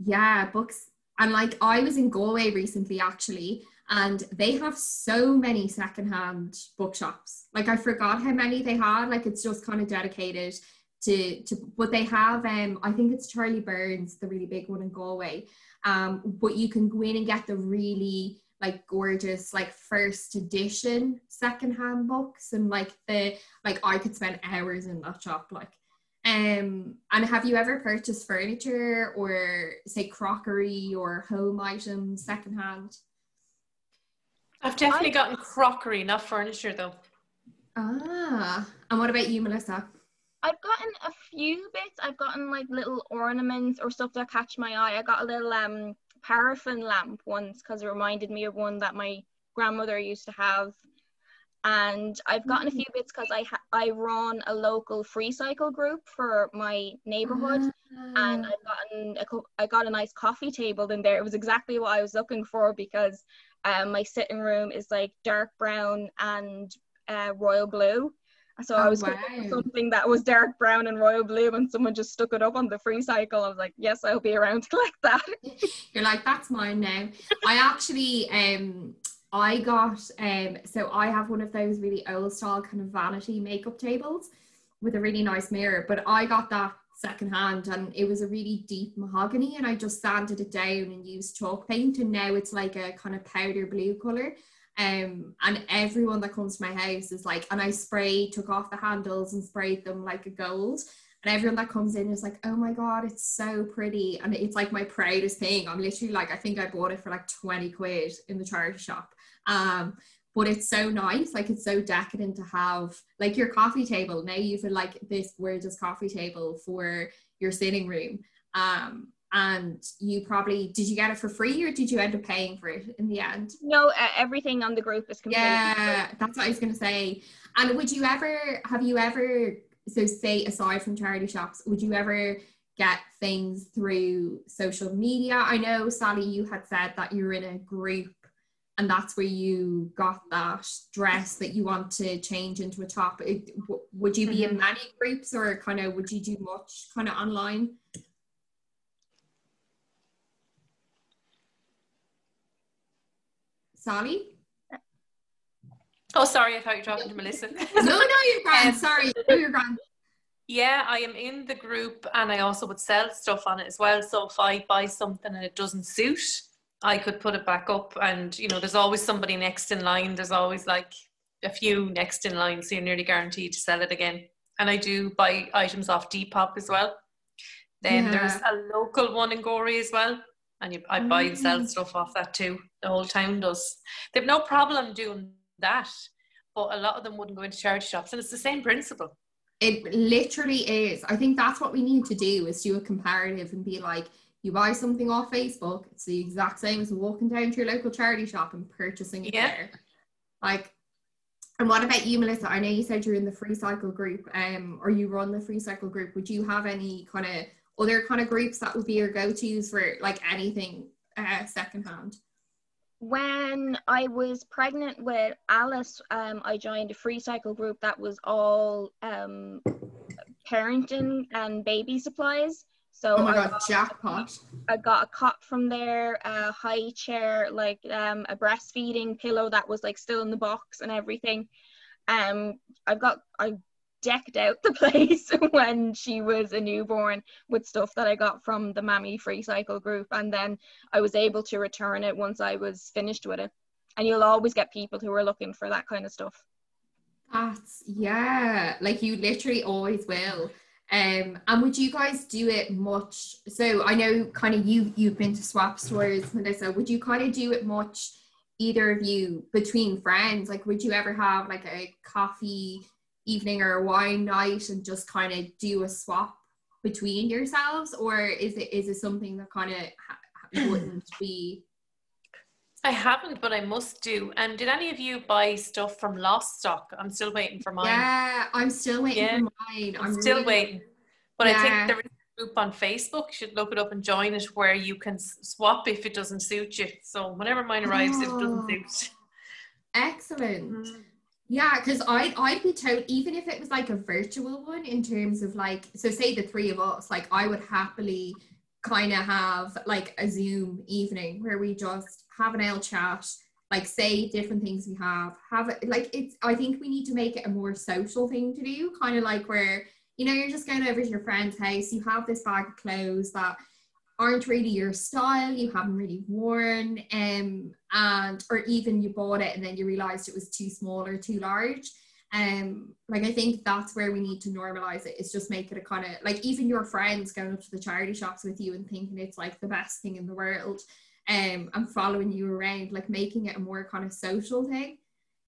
yeah, books and like I was in Galway recently actually, and they have so many secondhand bookshops. Like I forgot how many they had. Like it's just kind of dedicated to to. But they have um I think it's Charlie Byrne's, the really big one in Galway. Um, but you can go in and get the really like gorgeous like first edition secondhand books and like the like I could spend hours in that shop like um and have you ever purchased furniture or say crockery or home items secondhand? I've definitely I, gotten crockery, not furniture though. Ah, and what about you, Melissa? I've gotten a few bits. I've gotten like little ornaments or stuff that catch my eye. I got a little um paraffin lamp once because it reminded me of one that my grandmother used to have. And I've gotten a few bits because I ha- I run a local free cycle group for my neighborhood, and I've gotten a co- I got a nice coffee table in there. It was exactly what I was looking for because um, my sitting room is like dark brown and uh, royal blue, so oh, I was wow. something that was dark brown and royal blue, and someone just stuck it up on the free cycle. I was like, yes, I'll be around to collect that. You're like, that's mine now. I actually, um, I got, um, so I have one of those really old style kind of vanity makeup tables with a really nice mirror, but I got that secondhand and it was a really deep mahogany and I just sanded it down and used chalk paint and now it's like a kind of powder blue color um, and everyone that comes to my house is like, and I sprayed, took off the handles and sprayed them like a gold. And everyone that comes in is like, oh my God, it's so pretty. And it's like my proudest thing. I'm literally like, I think I bought it for like 20 quid in the charity shop. Um, but it's so nice. Like it's so decadent to have like your coffee table. Now you've like this gorgeous coffee table for your sitting room. Um, and you probably did you get it for free or did you end up paying for it in the end? No uh, everything on the group is completely yeah free. that's what i was going to say. And would you ever have you ever so say aside from charity shops would you ever get things through social media? I know sally you had said that you were in a group and that's where you got that dress that you want to change into a top. It, w- would you be mm-hmm. in many groups or kind of would you do much kind of online Sally? Oh, sorry, I thought you were talking to Melissa. no, no, you're grand. Um, sorry, no, you're grand. Yeah, I am in the group and I also would sell stuff on it as well. So if I buy something and it doesn't suit, I could put it back up. And, you know, there's always somebody next in line. There's always like a few next in line. So you're nearly guaranteed to sell it again. And I do buy items off Depop as well. Then yeah. there's a local one in Gorey as well. And you, I buy and sell mm. stuff off that too. The whole town does. They've no problem doing that. But a lot of them wouldn't go into charity shops. And it's the same principle it literally is. I think that's what we need to do is do a comparative and be like, you buy something off Facebook, it's the exact same as walking down to your local charity shop and purchasing it yeah. there. Like, and what about you, Melissa? I know you said you're in the free cycle group, um, or you run the free cycle group. Would you have any kind of other kind of groups that would be your go-tos for like anything uh, secondhand? when I was pregnant with Alice, um, I joined a free cycle group that was all um, parenting and baby supplies. So oh my god, I got, jackpot! I got a cot from there, a high chair, like um, a breastfeeding pillow that was like still in the box and everything. Um, I've got I decked out the place when she was a newborn with stuff that I got from the Mammy Free Cycle group. And then I was able to return it once I was finished with it. And you'll always get people who are looking for that kind of stuff. That's, yeah, like you literally always will. Um, and would you guys do it much? So I know kind of you you've been to swap stores, Melissa. Would you kind of do it much, either of you, between friends? Like, would you ever have like a coffee evening or a wine night and just kind of do a swap between yourselves or is it is it something that kind of ha- wouldn't be I haven't, but I must do. And did any of you buy stuff from Lost Stock? I'm still waiting for mine. Yeah, I'm still waiting yeah. for mine. I'm, I'm still really... waiting. But yeah. I think there is a group on Facebook. You should look it up and join it where you can swap if it doesn't suit you. So whenever mine arrives, oh, if it doesn't suit. Excellent. Mm. Yeah, because I I'd be told even if it was like a virtual one in terms of like so say the three of us, like I would happily kind of have like a Zoom evening where we just have an L chat, like say different things we have, have it like it's I think we need to make it a more social thing to do, kind of like where you know you're just going over to your friend's house, you have this bag of clothes that aren't really your style, you haven't really worn, um, and or even you bought it and then you realized it was too small or too large. Um, like I think that's where we need to normalize it. Is just make it a kind of like even your friends going up to the charity shops with you and thinking it's like the best thing in the world, um, and following you around, like making it a more kind of social thing.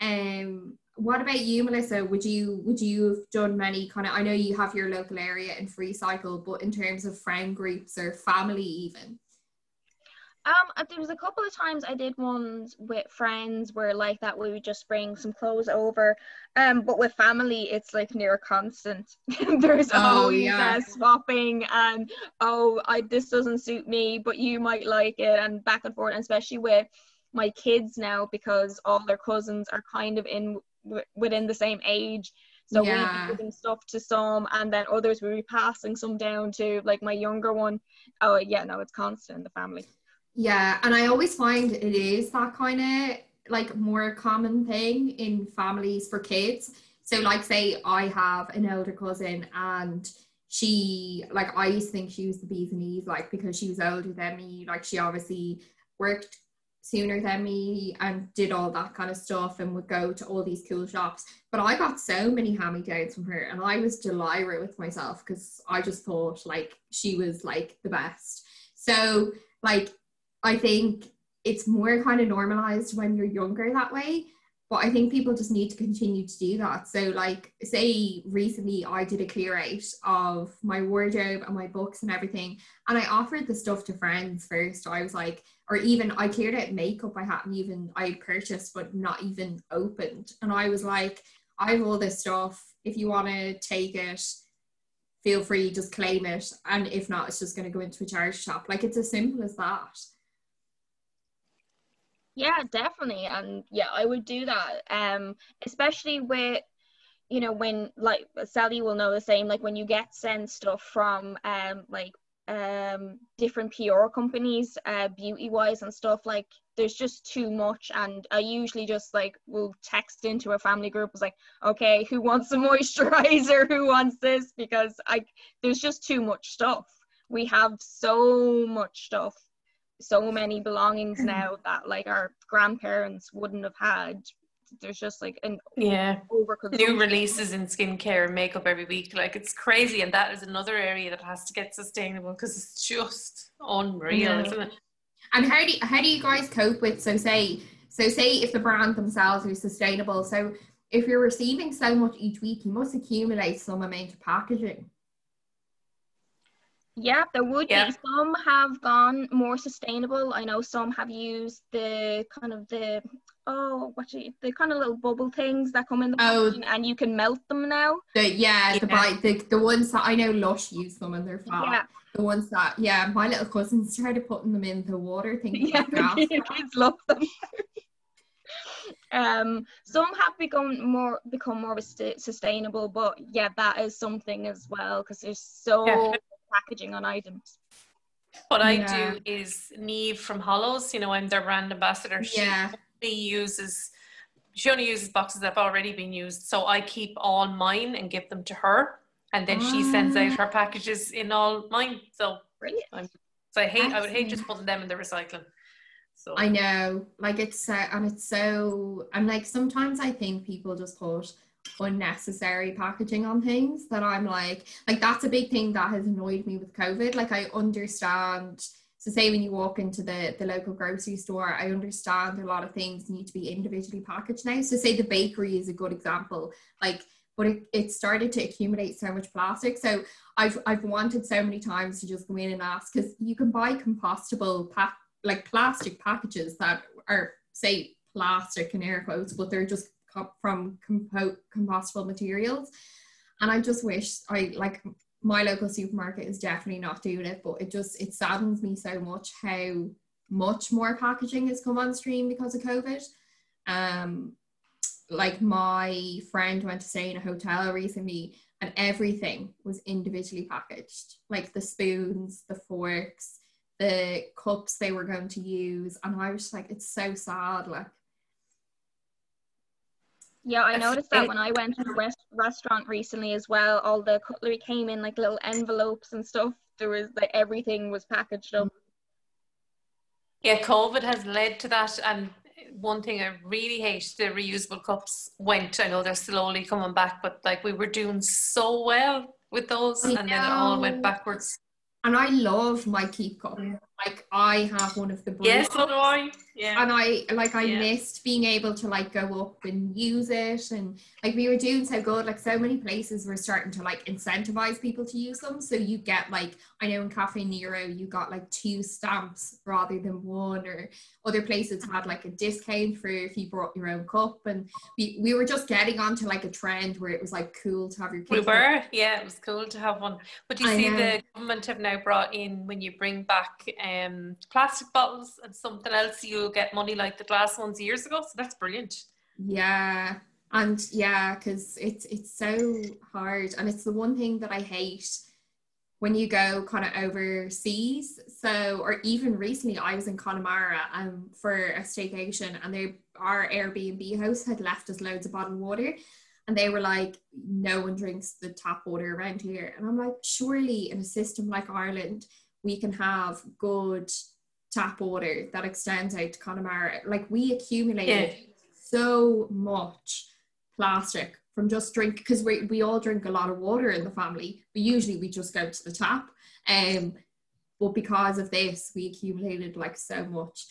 Um, what about you, Melissa? Would you would you have done many kind of? I know you have your local area in free cycle, but in terms of friend groups or family, even. Um, uh, there was a couple of times I did ones with friends where like that we would just bring some clothes over. Um, but with family, it's like near constant. There's oh, always yeah. uh, swapping and oh, I this doesn't suit me, but you might like it, and back and forth. And especially with my kids now because all their cousins are kind of in within the same age. So yeah. we'd be giving stuff to some, and then others would be passing some down to like my younger one. Oh yeah, no, it's constant in the family. Yeah, and I always find it is that kind of like more common thing in families for kids. So like say I have an elder cousin and she like I used to think she was the bees and knees like because she was older than me like she obviously worked sooner than me and did all that kind of stuff and would go to all these cool shops. But I got so many hand me downs from her and I was delighted with myself because I just thought like she was like the best. So like I think it's more kind of normalized when you're younger that way. But I think people just need to continue to do that. So, like, say recently I did a clear out of my wardrobe and my books and everything, and I offered the stuff to friends first. I was like, or even I cleared out makeup I hadn't even I purchased but not even opened, and I was like, I have all this stuff. If you want to take it, feel free, just claim it, and if not, it's just going to go into a charity shop. Like it's as simple as that. Yeah, definitely. And yeah, I would do that. Um, especially with you know when like Sally will know the same like when you get sent stuff from um like um different PR companies uh beauty wise and stuff like there's just too much and I usually just like will text into a family group was like okay who wants a moisturizer who wants this because I there's just too much stuff we have so much stuff so many belongings now that like our grandparents wouldn't have had. There's just like an yeah. Over new releases in skincare and makeup every week. Like it's crazy and that is another area that has to get sustainable because it's just unreal yeah. isn't it? And how do you, how do you guys cope with so say so say if the brand themselves are sustainable so if you're receiving so much each week you must accumulate some amount of packaging yeah, there would yeah. be. Some have gone more sustainable. I know some have used the kind of the oh what you, the kind of little bubble things that come in the oh, and you can melt them now. The, yeah, yeah. the bright the, the ones that I know Lush use them and they're fab. Yeah. The ones that yeah, my little cousins started putting them in the water things yeah, like kids love them. um some have become more become more sustainable but yeah that is something as well because there's so yeah packaging on items. What I do is Neve from Holos, you know, I'm their brand ambassador. She yeah. only uses she only uses boxes that have already been used. So I keep all mine and give them to her. And then she sends out her packages in all mine. So brilliant. I'm, so I hate I would hate just putting them in the recycling. So I know. Like it's uh, and it's so I'm like sometimes I think people just put unnecessary packaging on things that I'm like, like that's a big thing that has annoyed me with COVID. Like I understand. So say when you walk into the, the local grocery store, I understand a lot of things need to be individually packaged now. So say the bakery is a good example. Like but it, it started to accumulate so much plastic. So I've I've wanted so many times to just go in and ask because you can buy compostable pack like plastic packages that are say plastic in air quotes, but they're just from compo- compostable materials. And I just wish I like my local supermarket is definitely not doing it, but it just it saddens me so much how much more packaging has come on stream because of COVID. Um, like my friend went to stay in a hotel recently and everything was individually packaged like the spoons the forks the cups they were going to use and i was like it's so sad like yeah, I noticed that when I went to a rest- restaurant recently as well. All the cutlery came in like little envelopes and stuff. There was like everything was packaged up. Yeah, COVID has led to that. And one thing I really hate the reusable cups went. I know they're slowly coming back, but like we were doing so well with those, and then it all went backwards. And I love my keep cup. Like I have one of the yes, so do I. Yeah. And I like I yeah. missed being able to like go up and use it and like we were doing so good. Like so many places were starting to like incentivize people to use them. So you get like I know in Caffè Nero you got like two stamps rather than one or other places had like a discount for if you brought your own cup and we, we were just getting onto like a trend where it was like cool to have your We were, yeah, it was cool to have one. But you I see know. the government have now brought in when you bring back um plastic bottles and something else you get money like the glass ones years ago. So that's brilliant. Yeah. And yeah, because it's it's so hard. And it's the one thing that I hate when you go kind of overseas. So, or even recently, I was in Connemara um, for a staycation, and they our Airbnb host had left us loads of bottled water, and they were like, "No one drinks the tap water around here." And I'm like, surely in a system like Ireland, we can have good tap water that extends out to Connemara. Like we accumulated yeah. so much plastic from just drink because we, we all drink a lot of water in the family. But usually we just go to the tap. Um, but because of this, we accumulated like so much.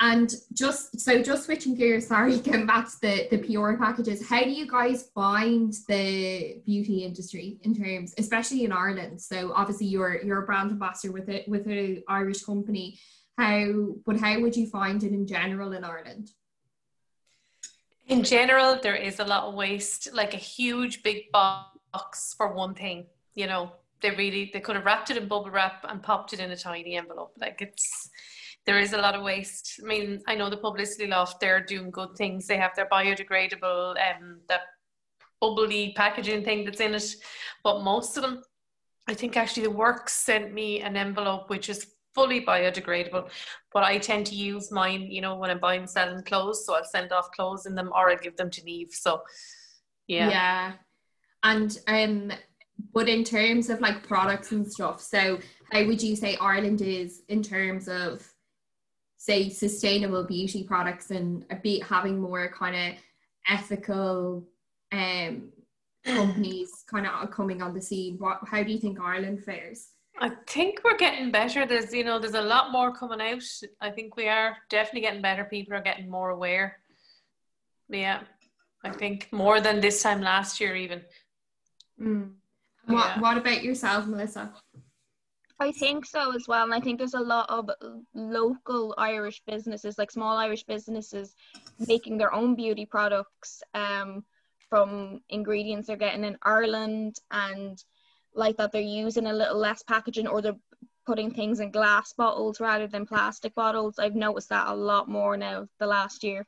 And just so just switching gears, sorry, getting back to the, the PR packages, how do you guys find the beauty industry in terms, especially in Ireland? So obviously you're you're a brand ambassador with it with an Irish company how but how would you find it in general in Ireland? In general, there is a lot of waste, like a huge big box for one thing. You know, they really they could have wrapped it in bubble wrap and popped it in a tiny envelope. Like it's there is a lot of waste. I mean, I know the Publicity Loft, they're doing good things. They have their biodegradable, um, that bubbly packaging thing that's in it. But most of them, I think actually the Works sent me an envelope which is fully biodegradable. But I tend to use mine, you know, when I'm buying selling clothes. So I'll send off clothes in them or I'll give them to Neve. So yeah. Yeah. And um but in terms of like products and stuff, so how would you say Ireland is in terms of say sustainable beauty products and be having more kind of ethical um companies kind of coming on the scene. What how do you think ireland fares? I think we're getting better. There's you know there's a lot more coming out. I think we are definitely getting better. People are getting more aware. Yeah i think more than this time last year even. Mm. what, yeah. what about yourself melissa I think so as well. And I think there's a lot of local Irish businesses, like small Irish businesses, making their own beauty products um, from ingredients they're getting in Ireland and like that they're using a little less packaging or they're putting things in glass bottles rather than plastic bottles. I've noticed that a lot more now the last year.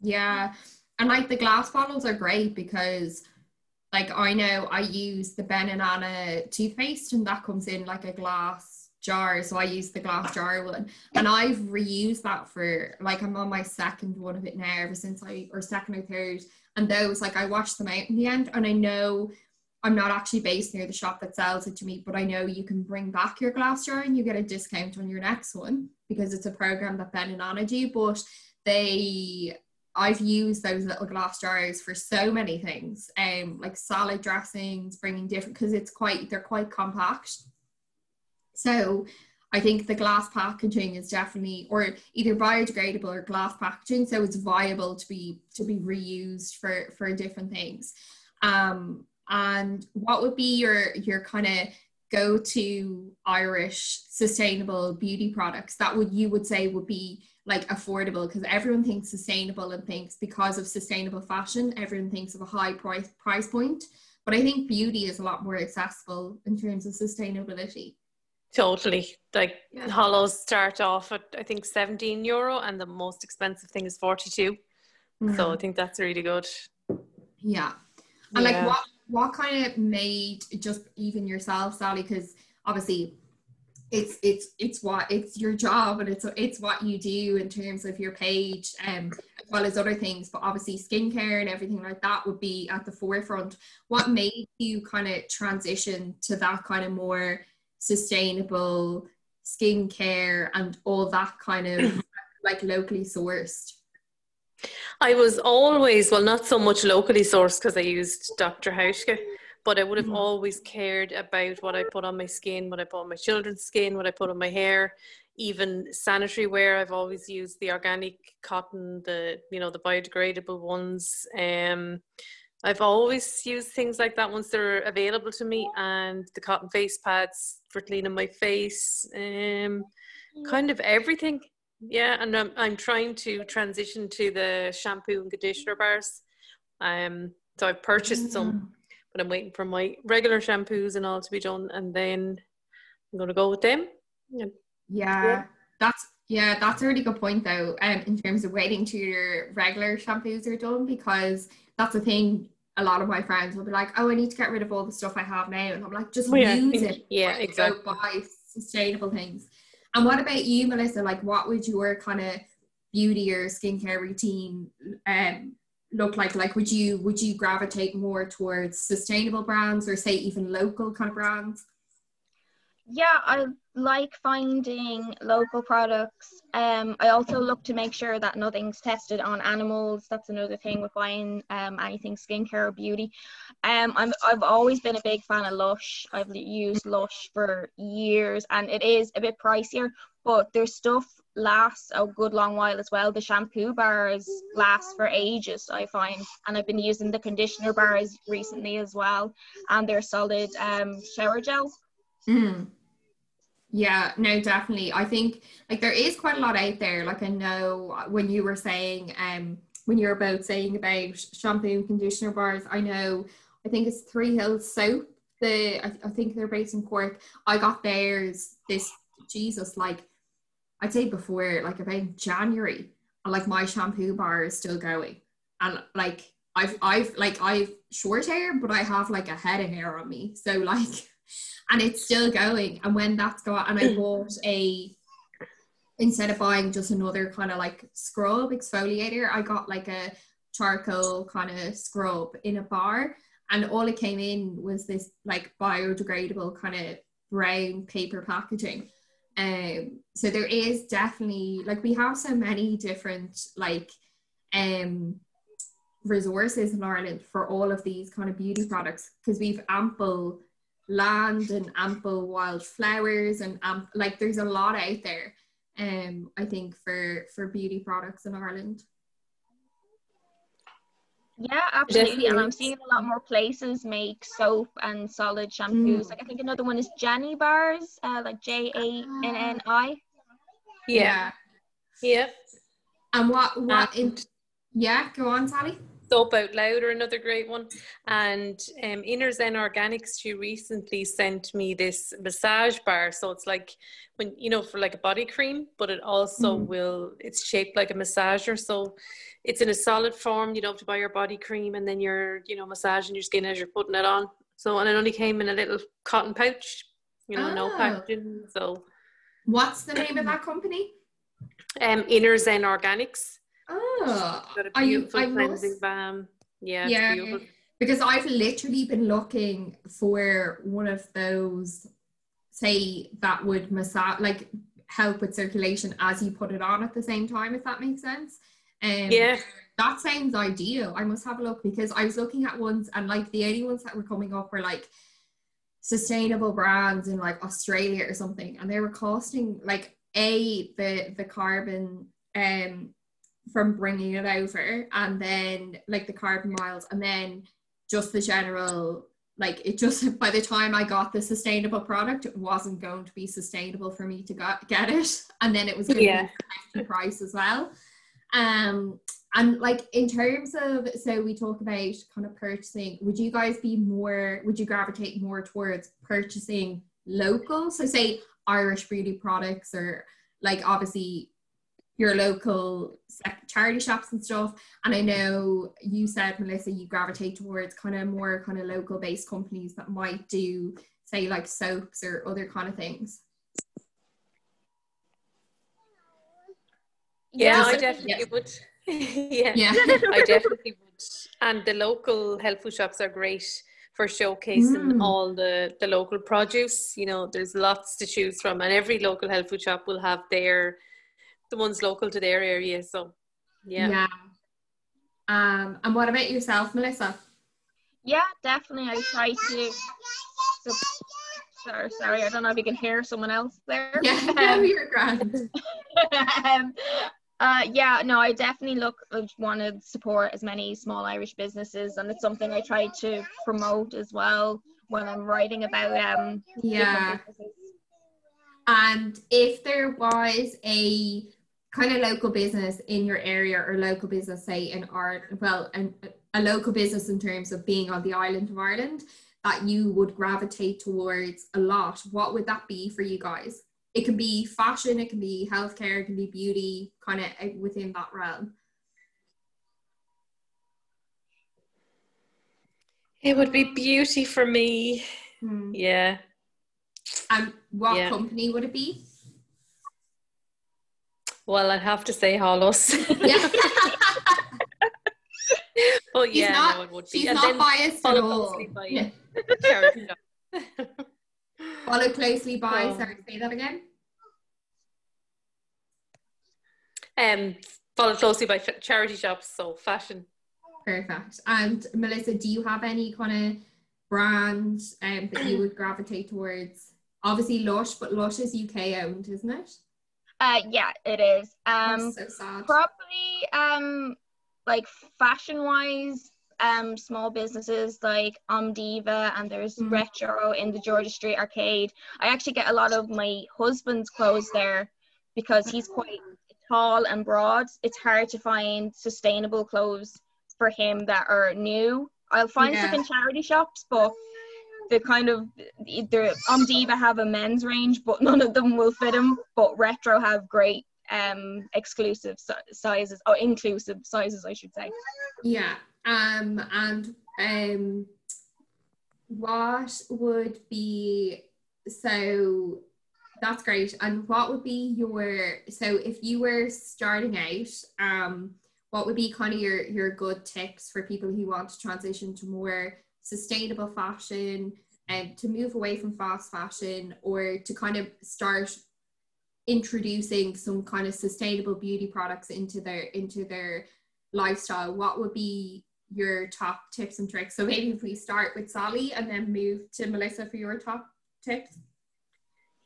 Yeah. And like the glass bottles are great because like I know I use the Ben and Anna toothpaste and that comes in like a glass jar. So I use the glass jar one. And I've reused that for like I'm on my second one of it now ever since I or second or third. And those like I washed them out in the end and I know I'm not actually based near the shop that sells it to me, but I know you can bring back your glass jar and you get a discount on your next one because it's a program that Ben and Anna do. But they I've used those little glass jars for so many things, um, like salad dressings, bringing different because it's quite they're quite compact. So I think the glass packaging is definitely or either biodegradable or glass packaging, so it's viable to be to be reused for for different things. Um, and what would be your your kind of go to Irish sustainable beauty products that would you would say would be like affordable because everyone thinks sustainable and thinks because of sustainable fashion everyone thinks of a high price price point but i think beauty is a lot more accessible in terms of sustainability totally like yeah. Holos start off at i think 17 euro and the most expensive thing is 42 mm-hmm. so i think that's really good yeah and yeah. like what what kind of made just even yourself sally because obviously it's it's it's what it's your job and it's it's what you do in terms of your page um as well as other things but obviously skincare and everything like that would be at the forefront what made you kind of transition to that kind of more sustainable skincare and all that kind of like locally sourced I was always well not so much locally sourced because I used Dr. Hauschka but I would have mm-hmm. always cared about what I put on my skin, what I put on my children's skin, what I put on my hair, even sanitary wear. I've always used the organic cotton, the you know the biodegradable ones. Um, I've always used things like that once they're available to me, and the cotton face pads for cleaning my face. Um, kind of everything. Yeah, and I'm I'm trying to transition to the shampoo and conditioner bars. Um, so I've purchased some mm but I'm waiting for my regular shampoos and all to be done, and then I'm gonna go with them. Yeah, yeah. that's yeah, that's a really good point though. Um, in terms of waiting till your regular shampoos are done, because that's the thing. A lot of my friends will be like, "Oh, I need to get rid of all the stuff I have now," and I'm like, "Just well, use it." Yeah, exactly. Go buy sustainable things. And what about you, Melissa? Like, what would your kind of beauty or skincare routine um, look like like would you would you gravitate more towards sustainable brands or say even local kind of brands? Yeah i like finding local products. Um i also look to make sure that nothing's tested on animals. That's another thing with buying um anything skincare or beauty. Um i'm i've always been a big fan of lush. I've used lush for years and it is a bit pricier but their stuff lasts a good long while as well. The shampoo bars last for ages, I find, and I've been using the conditioner bars recently as well, and they're solid um, shower gel. Mm. Yeah, no, definitely. I think like there is quite a lot out there. Like I know when you were saying, um, when you're about saying about shampoo and conditioner bars, I know I think it's Three Hills Soap. The I, I think they're based in Cork. I got theirs this Jesus like I'd say before like about January, and like my shampoo bar is still going, and like I've I've like I've short hair, but I have like a head of hair on me, so like, and it's still going. And when that's gone, and I mm. bought a instead of buying just another kind of like scrub exfoliator, I got like a charcoal kind of scrub in a bar, and all it came in was this like biodegradable kind of brown paper packaging. Um, so there is definitely like we have so many different like um resources in Ireland for all of these kind of beauty products because we've ample land and ample wildflowers and amp- like there's a lot out there um I think for for beauty products in Ireland. Yeah, absolutely. And I'm seeing a lot more places make soap and solid shampoos. Mm. Like I think another one is Janni Bars, uh, like J A N N I. Yeah. Yeah. And what what in yeah, go on, Sally. Soap Out Loud are another great one. And um, Inner Zen Organics, she recently sent me this massage bar. So it's like when, you know, for like a body cream, but it also mm. will, it's shaped like a massager. So it's in a solid form. You don't have to buy your body cream and then you're, you know, massaging your skin as you're putting it on. So, and it only came in a little cotton pouch, you know, oh. no packaging. So, what's the name of that company? Um, Inner Zen Organics. Oh, got a beautiful I, I cleansing must, balm. Yeah, yeah. Because I've literally been looking for one of those, say that would massage, like help with circulation as you put it on at the same time, if that makes sense. Um, yeah. That sounds ideal. I must have a look because I was looking at ones and like the only ones that were coming up were like sustainable brands in like Australia or something, and they were costing like a the the carbon um from bringing it over and then like the carbon miles and then just the general like it just by the time I got the sustainable product it wasn't going to be sustainable for me to got, get it. And then it was going yeah. to be price as well. Um and like in terms of so we talk about kind of purchasing would you guys be more would you gravitate more towards purchasing local? So say Irish beauty products or like obviously your local charity shops and stuff. And I know you said, Melissa, you gravitate towards kind of more kind of local based companies that might do, say, like soaps or other kind of things. Yeah, I definitely yeah. would. yeah, yeah. I definitely would. And the local health food shops are great for showcasing mm. all the the local produce. You know, there's lots to choose from, and every local health food shop will have their the ones local to their area. So yeah. Yeah. Um, and what about yourself, Melissa? Yeah, definitely. I try to. So, sorry, sorry. I don't know if you can hear someone else there. Yeah, um, you're grand. um, uh, yeah, no, I definitely look I want to support as many small Irish businesses, and it's something I try to promote as well when I'm writing about um. Yeah. And if there was a kind of local business in your area or local business say in art well an, a local business in terms of being on the island of ireland that you would gravitate towards a lot what would that be for you guys? It can be fashion it can be healthcare it can be beauty kind of within that realm. It would be beauty for me. Hmm. yeah. And what yeah. company would it be well, I'd have to say Holos. Yeah. but yeah, not, no, it would be. She's and not biased at all. By, yeah. follow closely by. Oh. Sorry, say that again. Um, follow closely by charity shops, so fashion. Perfect. And Melissa, do you have any kind of brand um, that you would gravitate towards? Obviously, Lush, but Lush is UK owned, isn't it? Uh, yeah, it is. Um, so sad. Probably, um, like fashion wise, um, small businesses like Om Diva and there's mm. Retro in the George's Street Arcade. I actually get a lot of my husband's clothes there because he's quite tall and broad. It's hard to find sustainable clothes for him that are new. I'll find yeah. stuff in charity shops, but the kind of the Diva have a men's range, but none of them will fit him. But Retro have great um exclusive sizes or inclusive sizes, I should say. Yeah. Um and um what would be so that's great. And what would be your so if you were starting out, um, what would be kind of your your good tips for people who want to transition to more sustainable fashion and to move away from fast fashion or to kind of start introducing some kind of sustainable beauty products into their into their lifestyle what would be your top tips and tricks so maybe if we start with sally and then move to melissa for your top tips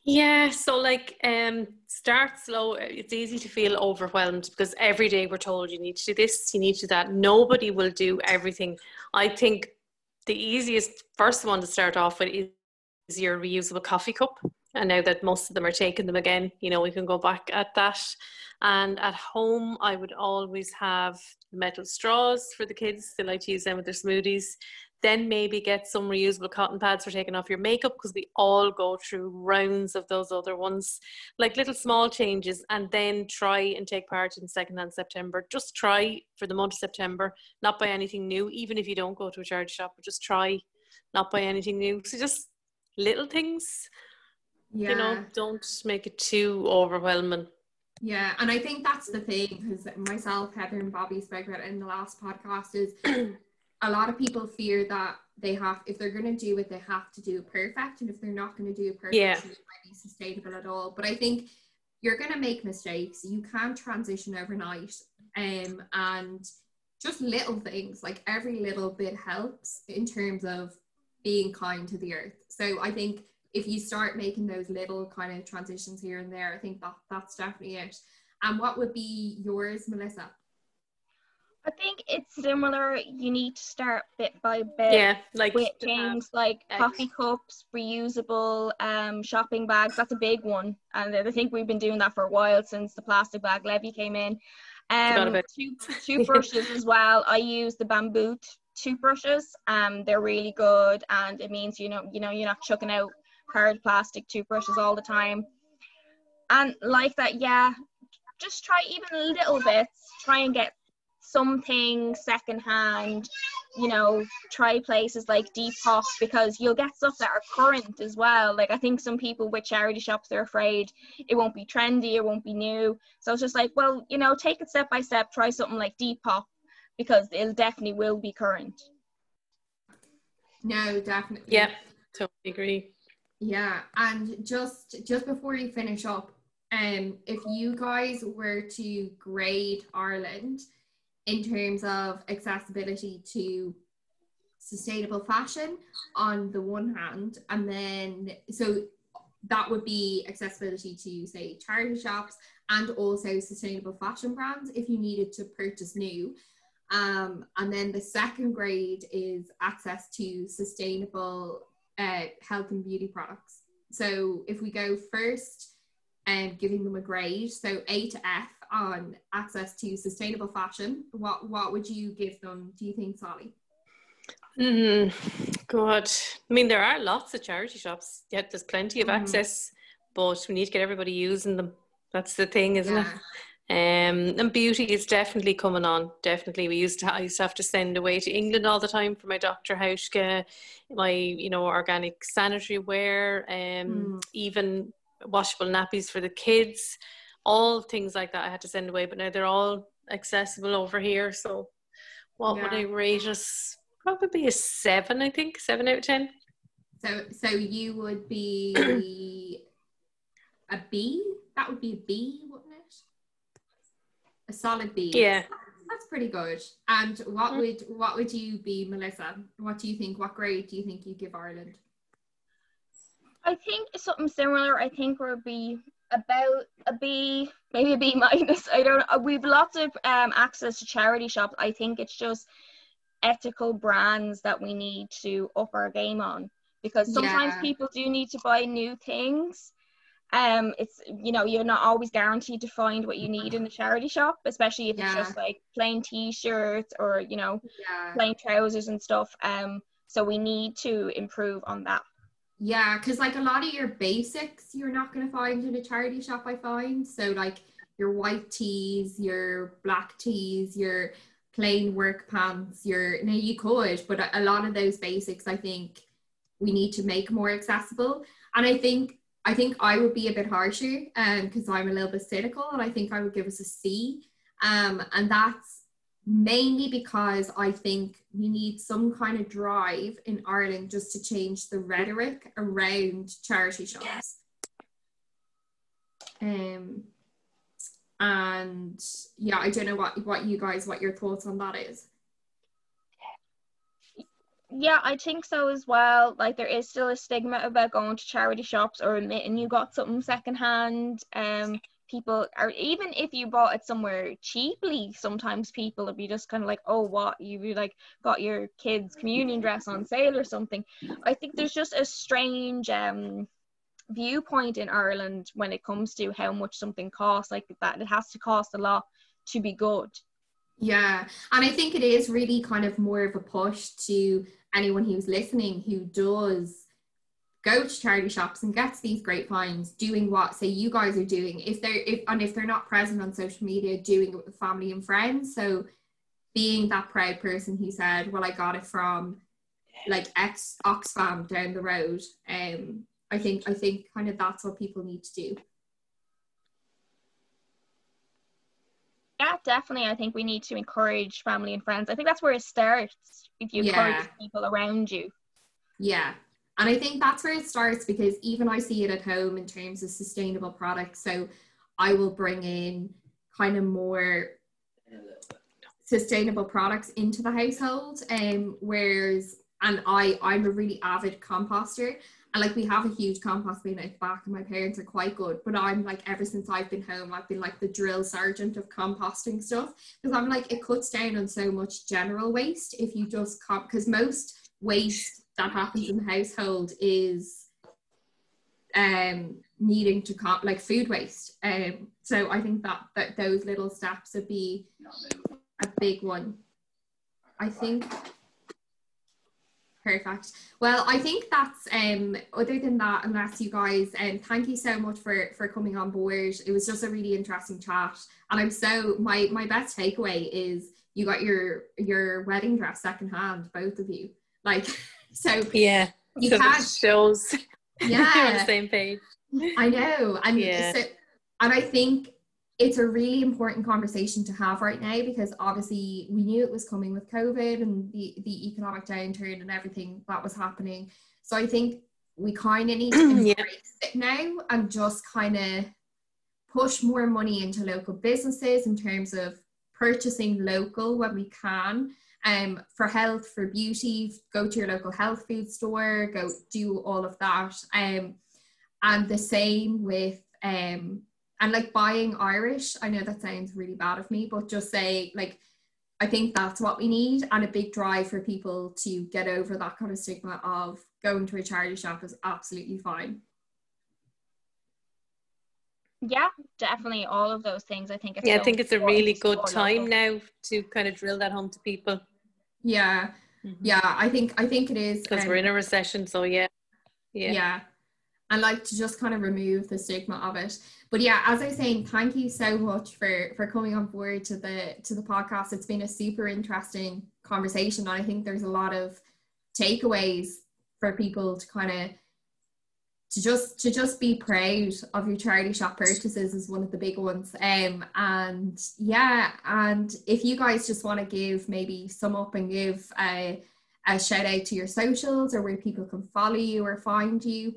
yeah, so like um start slow. It's easy to feel overwhelmed because every day we're told you need to do this, you need to do that. Nobody will do everything. I think the easiest first one to start off with is your reusable coffee cup. And now that most of them are taking them again, you know, we can go back at that. And at home, I would always have metal straws for the kids. They like to use them with their smoothies then maybe get some reusable cotton pads for taking off your makeup because we all go through rounds of those other ones like little small changes and then try and take part in secondhand september just try for the month of september not buy anything new even if you don't go to a charity shop but just try not buy anything new so just little things yeah. you know don't make it too overwhelming yeah, and I think that's the thing because myself, Heather, and Bobby spoke about it in the last podcast. Is a lot of people fear that they have if they're going to do it they have to do it perfect and if they're not going to do it perfect yeah. it might be sustainable at all. But i think you're going to make mistakes. You can't transition overnight um, and just little things like every little bit helps in terms of being kind to the earth. So i think if you start making those little kind of transitions here and there i think that that's definitely it. And what would be yours melissa I think it's similar. You need to start bit by bit. Yeah, like with things like X. coffee cups, reusable um, shopping bags. That's a big one, and I think we've been doing that for a while since the plastic bag levy came in. Um, two, toothbrushes as well. I use the bamboo t- toothbrushes. Um, they're really good, and it means you know you know you're not chucking out hard plastic toothbrushes all the time. And like that, yeah, just try even little bits. Try and get something secondhand, you know, try places like Depop because you'll get stuff that are current as well. Like I think some people with charity shops they're afraid it won't be trendy, it won't be new. So it's just like, well, you know, take it step by step, try something like Depop because it definitely will be current. No, definitely. Yeah, totally agree. Yeah, and just just before you finish up, um, if you guys were to grade Ireland, in terms of accessibility to sustainable fashion on the one hand and then so that would be accessibility to say charity shops and also sustainable fashion brands if you needed to purchase new. Um, and then the second grade is access to sustainable uh, health and beauty products. So if we go first and um, giving them a grade so a to f on access to sustainable fashion, what what would you give them? Do you think, Sally? Mm, God, I mean, there are lots of charity shops. Yet there's plenty of mm. access, but we need to get everybody using them. That's the thing, isn't yeah. it? Um, and beauty is definitely coming on. Definitely, we used to I used to have to send away to England all the time for my Dr. Hauschka, my you know organic sanitary wear, um, mm. even washable nappies for the kids all things like that I had to send away, but now they're all accessible over here. So what yeah. would I rate us? Probably a seven, I think, seven out of ten. So so you would be a B? That would be a B, wouldn't it? A solid B. Yeah. That's pretty good. And what mm. would what would you be, Melissa? What do you think? What grade do you think you give Ireland? I think something similar. I think we'll be about a B, maybe a B minus. I don't know. We've lots of um, access to charity shops. I think it's just ethical brands that we need to up our game on because sometimes yeah. people do need to buy new things. Um, it's you know you're not always guaranteed to find what you need in the charity shop, especially if yeah. it's just like plain t-shirts or you know yeah. plain trousers and stuff. Um, So we need to improve on that. Yeah, because like a lot of your basics you're not going to find in a charity shop, I find. So, like your white tees, your black tees, your plain work pants, your now you could, but a lot of those basics I think we need to make more accessible. And I think I think I would be a bit harsher because um, I'm a little bit cynical and I think I would give us a C. Um, and that's mainly because I think we need some kind of drive in Ireland just to change the rhetoric around charity shops. Um, and yeah, I don't know what, what you guys, what your thoughts on that is yeah, I think so as well. Like there is still a stigma about going to charity shops or admitting you got something secondhand. Um, people are even if you bought it somewhere cheaply, sometimes people would be just kind of like, oh, what you like got your kid's communion dress on sale or something. I think there's just a strange um viewpoint in Ireland when it comes to how much something costs. Like that, it has to cost a lot to be good. Yeah, and I think it is really kind of more of a push to anyone who's listening who does go to charity shops and gets these great finds doing what say you guys are doing if they're if and if they're not present on social media doing it with family and friends so being that proud person who said well i got it from like ex oxfam down the road um i think i think kind of that's what people need to do yeah definitely i think we need to encourage family and friends i think that's where it starts if you yeah. encourage people around you. Yeah. And I think that's where it starts because even I see it at home in terms of sustainable products. So I will bring in kind of more sustainable products into the household. Um, whereas, and I, I'm a really avid composter. And like we have a huge compost bin out back, and my parents are quite good. But I'm like, ever since I've been home, I've been like the drill sergeant of composting stuff because I'm like, it cuts down on so much general waste if you just comp, because most waste that happens in the household is um needing to comp like food waste. Um, so I think that that those little steps would be a big one. I think Perfect. Well, I think that's um other than that, unless you guys um thank you so much for for coming on board. It was just a really interesting chat. And I'm so my my best takeaway is you got your your wedding dress secondhand, both of you. Like so Yeah. You so can't shows yeah on the same page. I know. And yeah. so and I think it's a really important conversation to have right now because obviously we knew it was coming with COVID and the, the economic downturn and everything that was happening. So I think we kind of need to embrace yeah. it now and just kind of push more money into local businesses in terms of purchasing local when we can. Um, for health, for beauty, go to your local health food store, go do all of that. Um, and the same with um, and like buying Irish, I know that sounds really bad of me, but just say like I think that's what we need and a big drive for people to get over that kind of stigma of going to a charity shop is absolutely fine. Yeah, definitely all of those things. I think Yeah, I think it's a really good time now to kind of drill that home to people. Yeah. Mm-hmm. Yeah, I think I think it is because um, we're in a recession, so yeah. Yeah. Yeah. And like to just kind of remove the stigma of it but yeah, as I was saying, thank you so much for for coming on board to the to the podcast. It's been a super interesting conversation. And I think there's a lot of takeaways for people to kind of to just to just be proud of your charity shop purchases is one of the big ones um and yeah and if you guys just want to give maybe sum up and give a, a shout out to your socials or where people can follow you or find you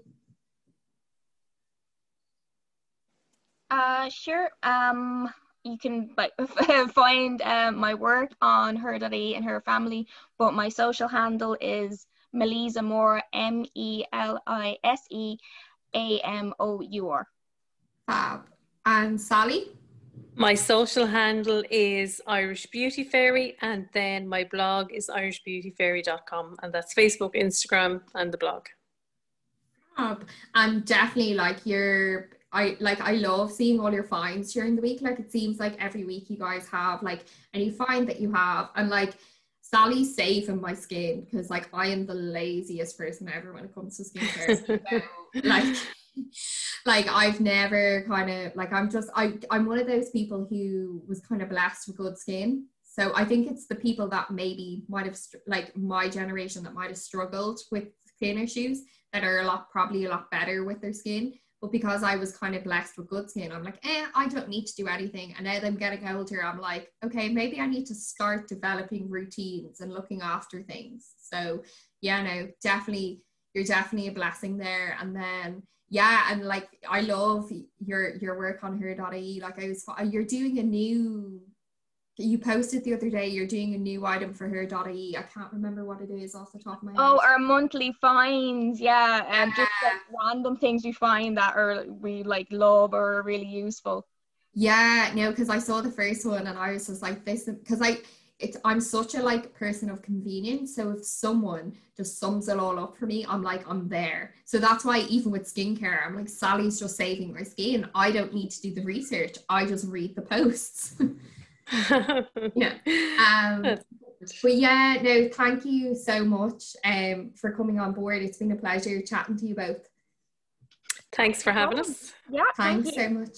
Uh, sure. Um, you can find um, my work on her.ie and her family, but my social handle is Melisse Amour, M E L I S E A M O U R. Fab. And Sally? My social handle is Irish Beauty Fairy, and then my blog is irishbeautyfairy.com, and that's Facebook, Instagram, and the blog. Fab. And definitely like your I like I love seeing all your finds during the week. Like it seems like every week you guys have like any find that you have and like Sally's saving my skin because like I am the laziest person ever when it comes to skincare. so, like like I've never kind of like I'm just I I'm one of those people who was kind of blessed with good skin. So I think it's the people that maybe might have like my generation that might have struggled with skin issues that are a lot probably a lot better with their skin. But because I was kind of blessed with good skin, I'm like, eh, I don't need to do anything. And now that I'm getting older, I'm like, okay, maybe I need to start developing routines and looking after things. So yeah, no, definitely, you're definitely a blessing there. And then yeah, and like I love your your work on her.ie. Like I was, you're doing a new you posted the other day you're doing a new item for her.ie. I can't remember what it is off the top of my head. Oh, our monthly finds, yeah. And um, just like random things we find that are we like love or really useful. Yeah, no, because I saw the first one and I was just like this because I it's I'm such a like person of convenience. So if someone just sums it all up for me, I'm like, I'm there. So that's why even with skincare, I'm like, Sally's just saving my skin. I don't need to do the research. I just read the posts. yeah. Um, but yeah, no, thank you so much um, for coming on board. It's been a pleasure chatting to you both. Thanks for having us. Yeah. Thanks thank so much.